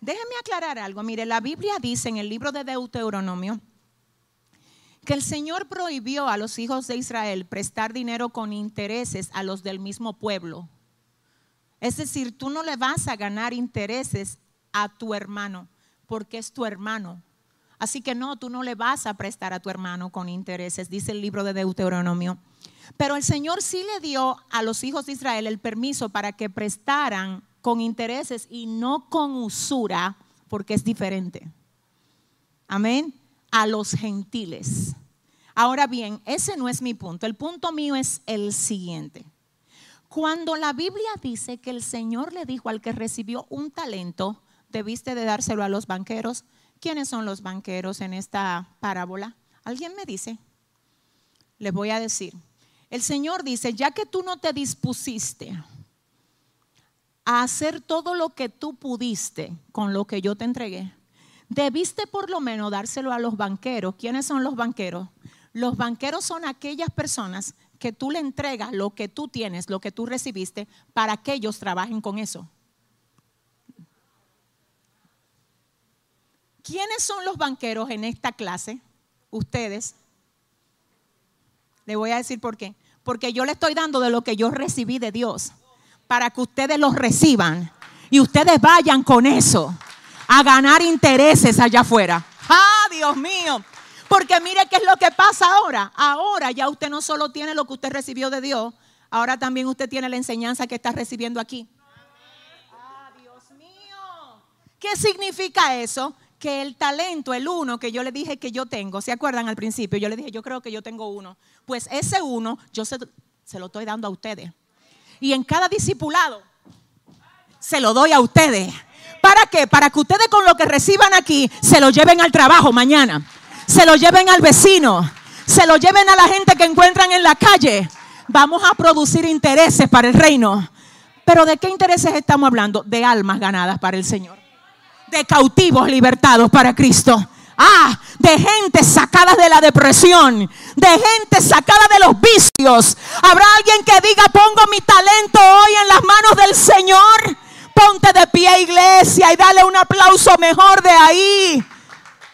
Déjeme aclarar algo. Mire, la Biblia dice en el libro de Deuteronomio que el Señor prohibió a los hijos de Israel prestar dinero con intereses a los del mismo pueblo. Es decir, tú no le vas a ganar intereses a tu hermano porque es tu hermano. Así que no, tú no le vas a prestar a tu hermano con intereses, dice el libro de Deuteronomio. Pero el Señor sí le dio a los hijos de Israel el permiso para que prestaran con intereses y no con usura, porque es diferente. Amén a los gentiles. Ahora bien, ese no es mi punto. El punto mío es el siguiente. Cuando la Biblia dice que el Señor le dijo al que recibió un talento, debiste de dárselo a los banqueros. ¿Quiénes son los banqueros en esta parábola? ¿Alguien me dice? Le voy a decir. El Señor dice, ya que tú no te dispusiste a hacer todo lo que tú pudiste con lo que yo te entregué, Debiste por lo menos dárselo a los banqueros. ¿Quiénes son los banqueros? Los banqueros son aquellas personas que tú le entregas lo que tú tienes, lo que tú recibiste, para que ellos trabajen con eso. ¿Quiénes son los banqueros en esta clase? Ustedes. Le voy a decir por qué. Porque yo le estoy dando de lo que yo recibí de Dios, para que ustedes los reciban Y ustedes vayan con eso a ganar intereses allá afuera. ¡Ah, Dios mío! Porque mire qué es lo que pasa ahora. Ahora ya usted no solo tiene lo que usted recibió de Dios, ahora también usted tiene la enseñanza que está recibiendo aquí. ¡Ah, Dios mío! ¿Qué significa eso? Que el talento, el uno que yo le dije que yo tengo, ¿se acuerdan al principio? Yo le dije, yo creo que yo tengo uno. Pues ese uno yo se, se lo estoy dando a ustedes. Y en cada discipulado se lo doy a ustedes. ¿Para qué? Para que ustedes con lo que reciban aquí se lo lleven al trabajo mañana. Se lo lleven al vecino. Se lo lleven a la gente que encuentran en la calle. Vamos a producir intereses para el reino. Pero ¿de qué intereses estamos hablando? De almas ganadas para el Señor. De cautivos libertados para Cristo. Ah, de gente sacada de la depresión, de gente sacada de los vicios. Habrá alguien que diga, pongo mi talento hoy en las manos del Señor. Ponte de pie, iglesia, y dale un aplauso mejor de ahí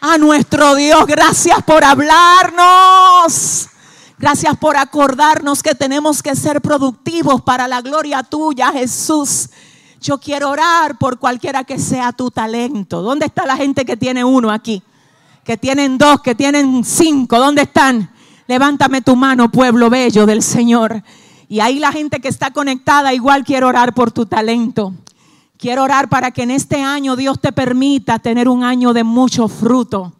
a nuestro Dios. Gracias por hablarnos. Gracias por acordarnos que tenemos que ser productivos para la gloria tuya, Jesús. Yo quiero orar por cualquiera que sea tu talento. ¿Dónde está la gente que tiene uno aquí? Que tienen dos, que tienen cinco. ¿Dónde están? Levántame tu mano, pueblo bello del Señor. Y ahí la gente que está conectada, igual quiero orar por tu talento. Quiero orar para que en este año Dios te permita tener un año de mucho fruto.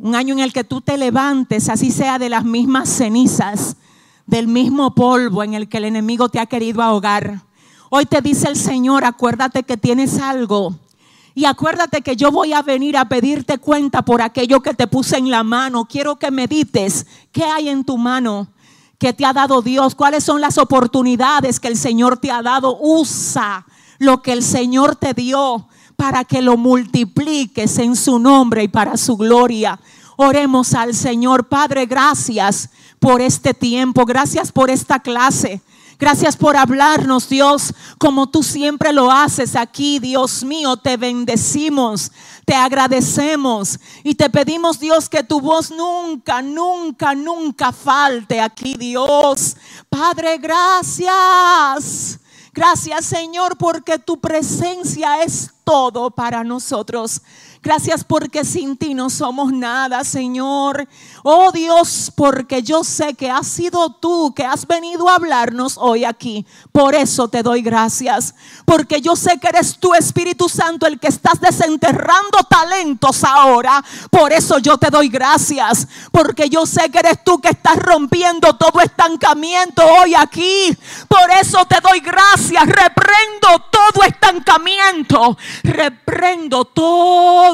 Un año en el que tú te levantes, así sea de las mismas cenizas, del mismo polvo en el que el enemigo te ha querido ahogar. Hoy te dice el Señor, acuérdate que tienes algo. Y acuérdate que yo voy a venir a pedirte cuenta por aquello que te puse en la mano. Quiero que medites qué hay en tu mano que te ha dado Dios, cuáles son las oportunidades que el Señor te ha dado. Usa lo que el Señor te dio para que lo multipliques en su nombre y para su gloria. Oremos al Señor. Padre, gracias por este tiempo, gracias por esta clase. Gracias por hablarnos, Dios, como tú siempre lo haces aquí, Dios mío. Te bendecimos, te agradecemos y te pedimos, Dios, que tu voz nunca, nunca, nunca falte aquí, Dios. Padre, gracias. Gracias Señor porque tu presencia es todo para nosotros. Gracias porque sin ti no somos nada, Señor. Oh Dios, porque yo sé que has sido tú que has venido a hablarnos hoy aquí. Por eso te doy gracias. Porque yo sé que eres tu Espíritu Santo el que estás desenterrando talentos ahora. Por eso yo te doy gracias. Porque yo sé que eres tú que estás rompiendo todo estancamiento hoy aquí. Por eso te doy gracias. Reprendo todo estancamiento. Reprendo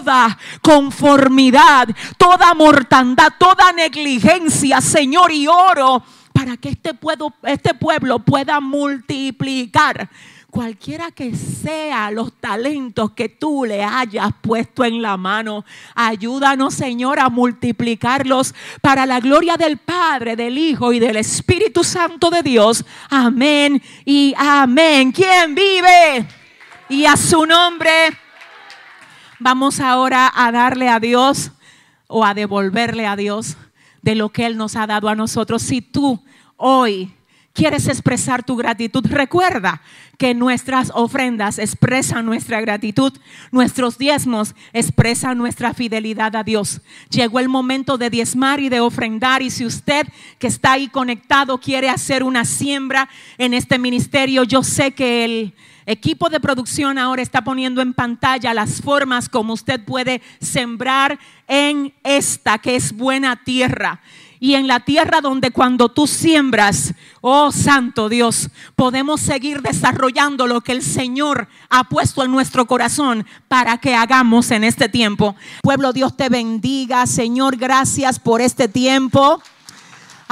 toda conformidad, toda mortandad, toda negligencia, Señor, y oro para que este pueblo, este pueblo pueda multiplicar cualquiera que sea los talentos que tú le hayas puesto en la mano. Ayúdanos, Señor, a multiplicarlos para la gloria del Padre, del Hijo y del Espíritu Santo de Dios. Amén y amén. ¿Quién vive? Y a su nombre vamos ahora a darle a Dios o a devolverle a Dios de lo que Él nos ha dado a nosotros. Si tú hoy quieres expresar tu gratitud, recuerda que nuestras ofrendas expresan nuestra gratitud, nuestros diezmos expresan nuestra fidelidad a Dios. Llegó el momento de diezmar y de ofrendar y si usted que está ahí conectado quiere hacer una siembra en este ministerio, yo sé que el equipo de producción ahora está poniendo en pantalla las formas como usted puede sembrar en esta que es buena tierra y en la tierra donde cuando tú siembras, oh Santo Dios, podemos seguir desarrollando lo que el Señor ha puesto en nuestro corazón para que hagamos en este tiempo. Pueblo, Dios te bendiga, Señor, gracias por este tiempo.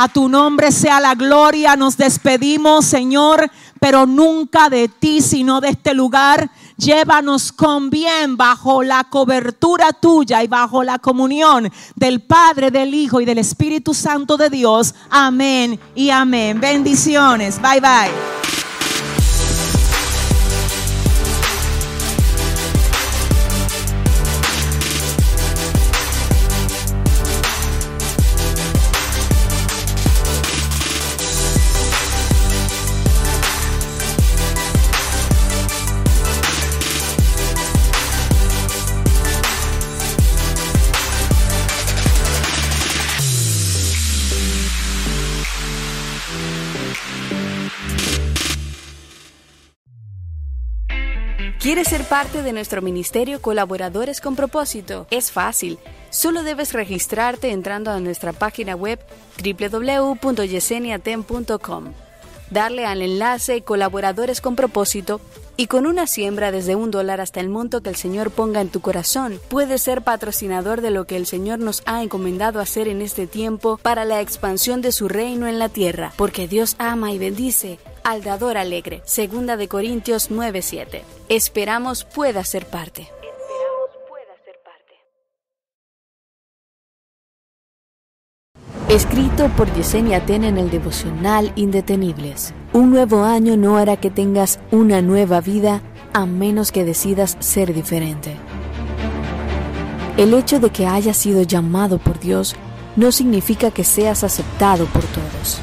A tu nombre sea la gloria. Nos despedimos, Señor, pero nunca de ti, sino de este lugar. Llévanos con bien bajo la cobertura tuya y bajo la comunión del Padre, del Hijo y del Espíritu Santo de Dios. Amén y amén. Bendiciones. Bye bye. ¿Quieres ser parte de nuestro ministerio Colaboradores con Propósito? Es fácil. Solo debes registrarte entrando a nuestra página web www.yeseniatem.com, darle al enlace Colaboradores con Propósito y con una siembra desde un dólar hasta el monto que el Señor ponga en tu corazón, puedes ser patrocinador de lo que el Señor nos ha encomendado hacer en este tiempo para la expansión de su reino en la tierra, porque Dios ama y bendice al dador alegre. Segunda de Corintios 9:7. Esperamos pueda ser parte. Escrito por Yesenia Ten en el devocional Indetenibles. Un nuevo año no hará que tengas una nueva vida a menos que decidas ser diferente. El hecho de que hayas sido llamado por Dios no significa que seas aceptado por todos.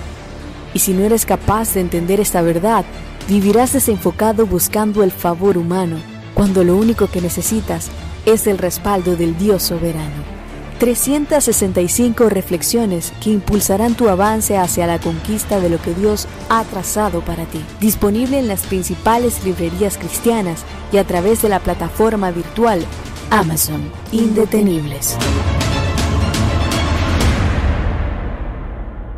Y si no eres capaz de entender esta verdad, vivirás desenfocado buscando el favor humano, cuando lo único que necesitas es el respaldo del Dios soberano. 365 reflexiones que impulsarán tu avance hacia la conquista de lo que Dios ha trazado para ti. Disponible en las principales librerías cristianas y a través de la plataforma virtual Amazon Indetenibles.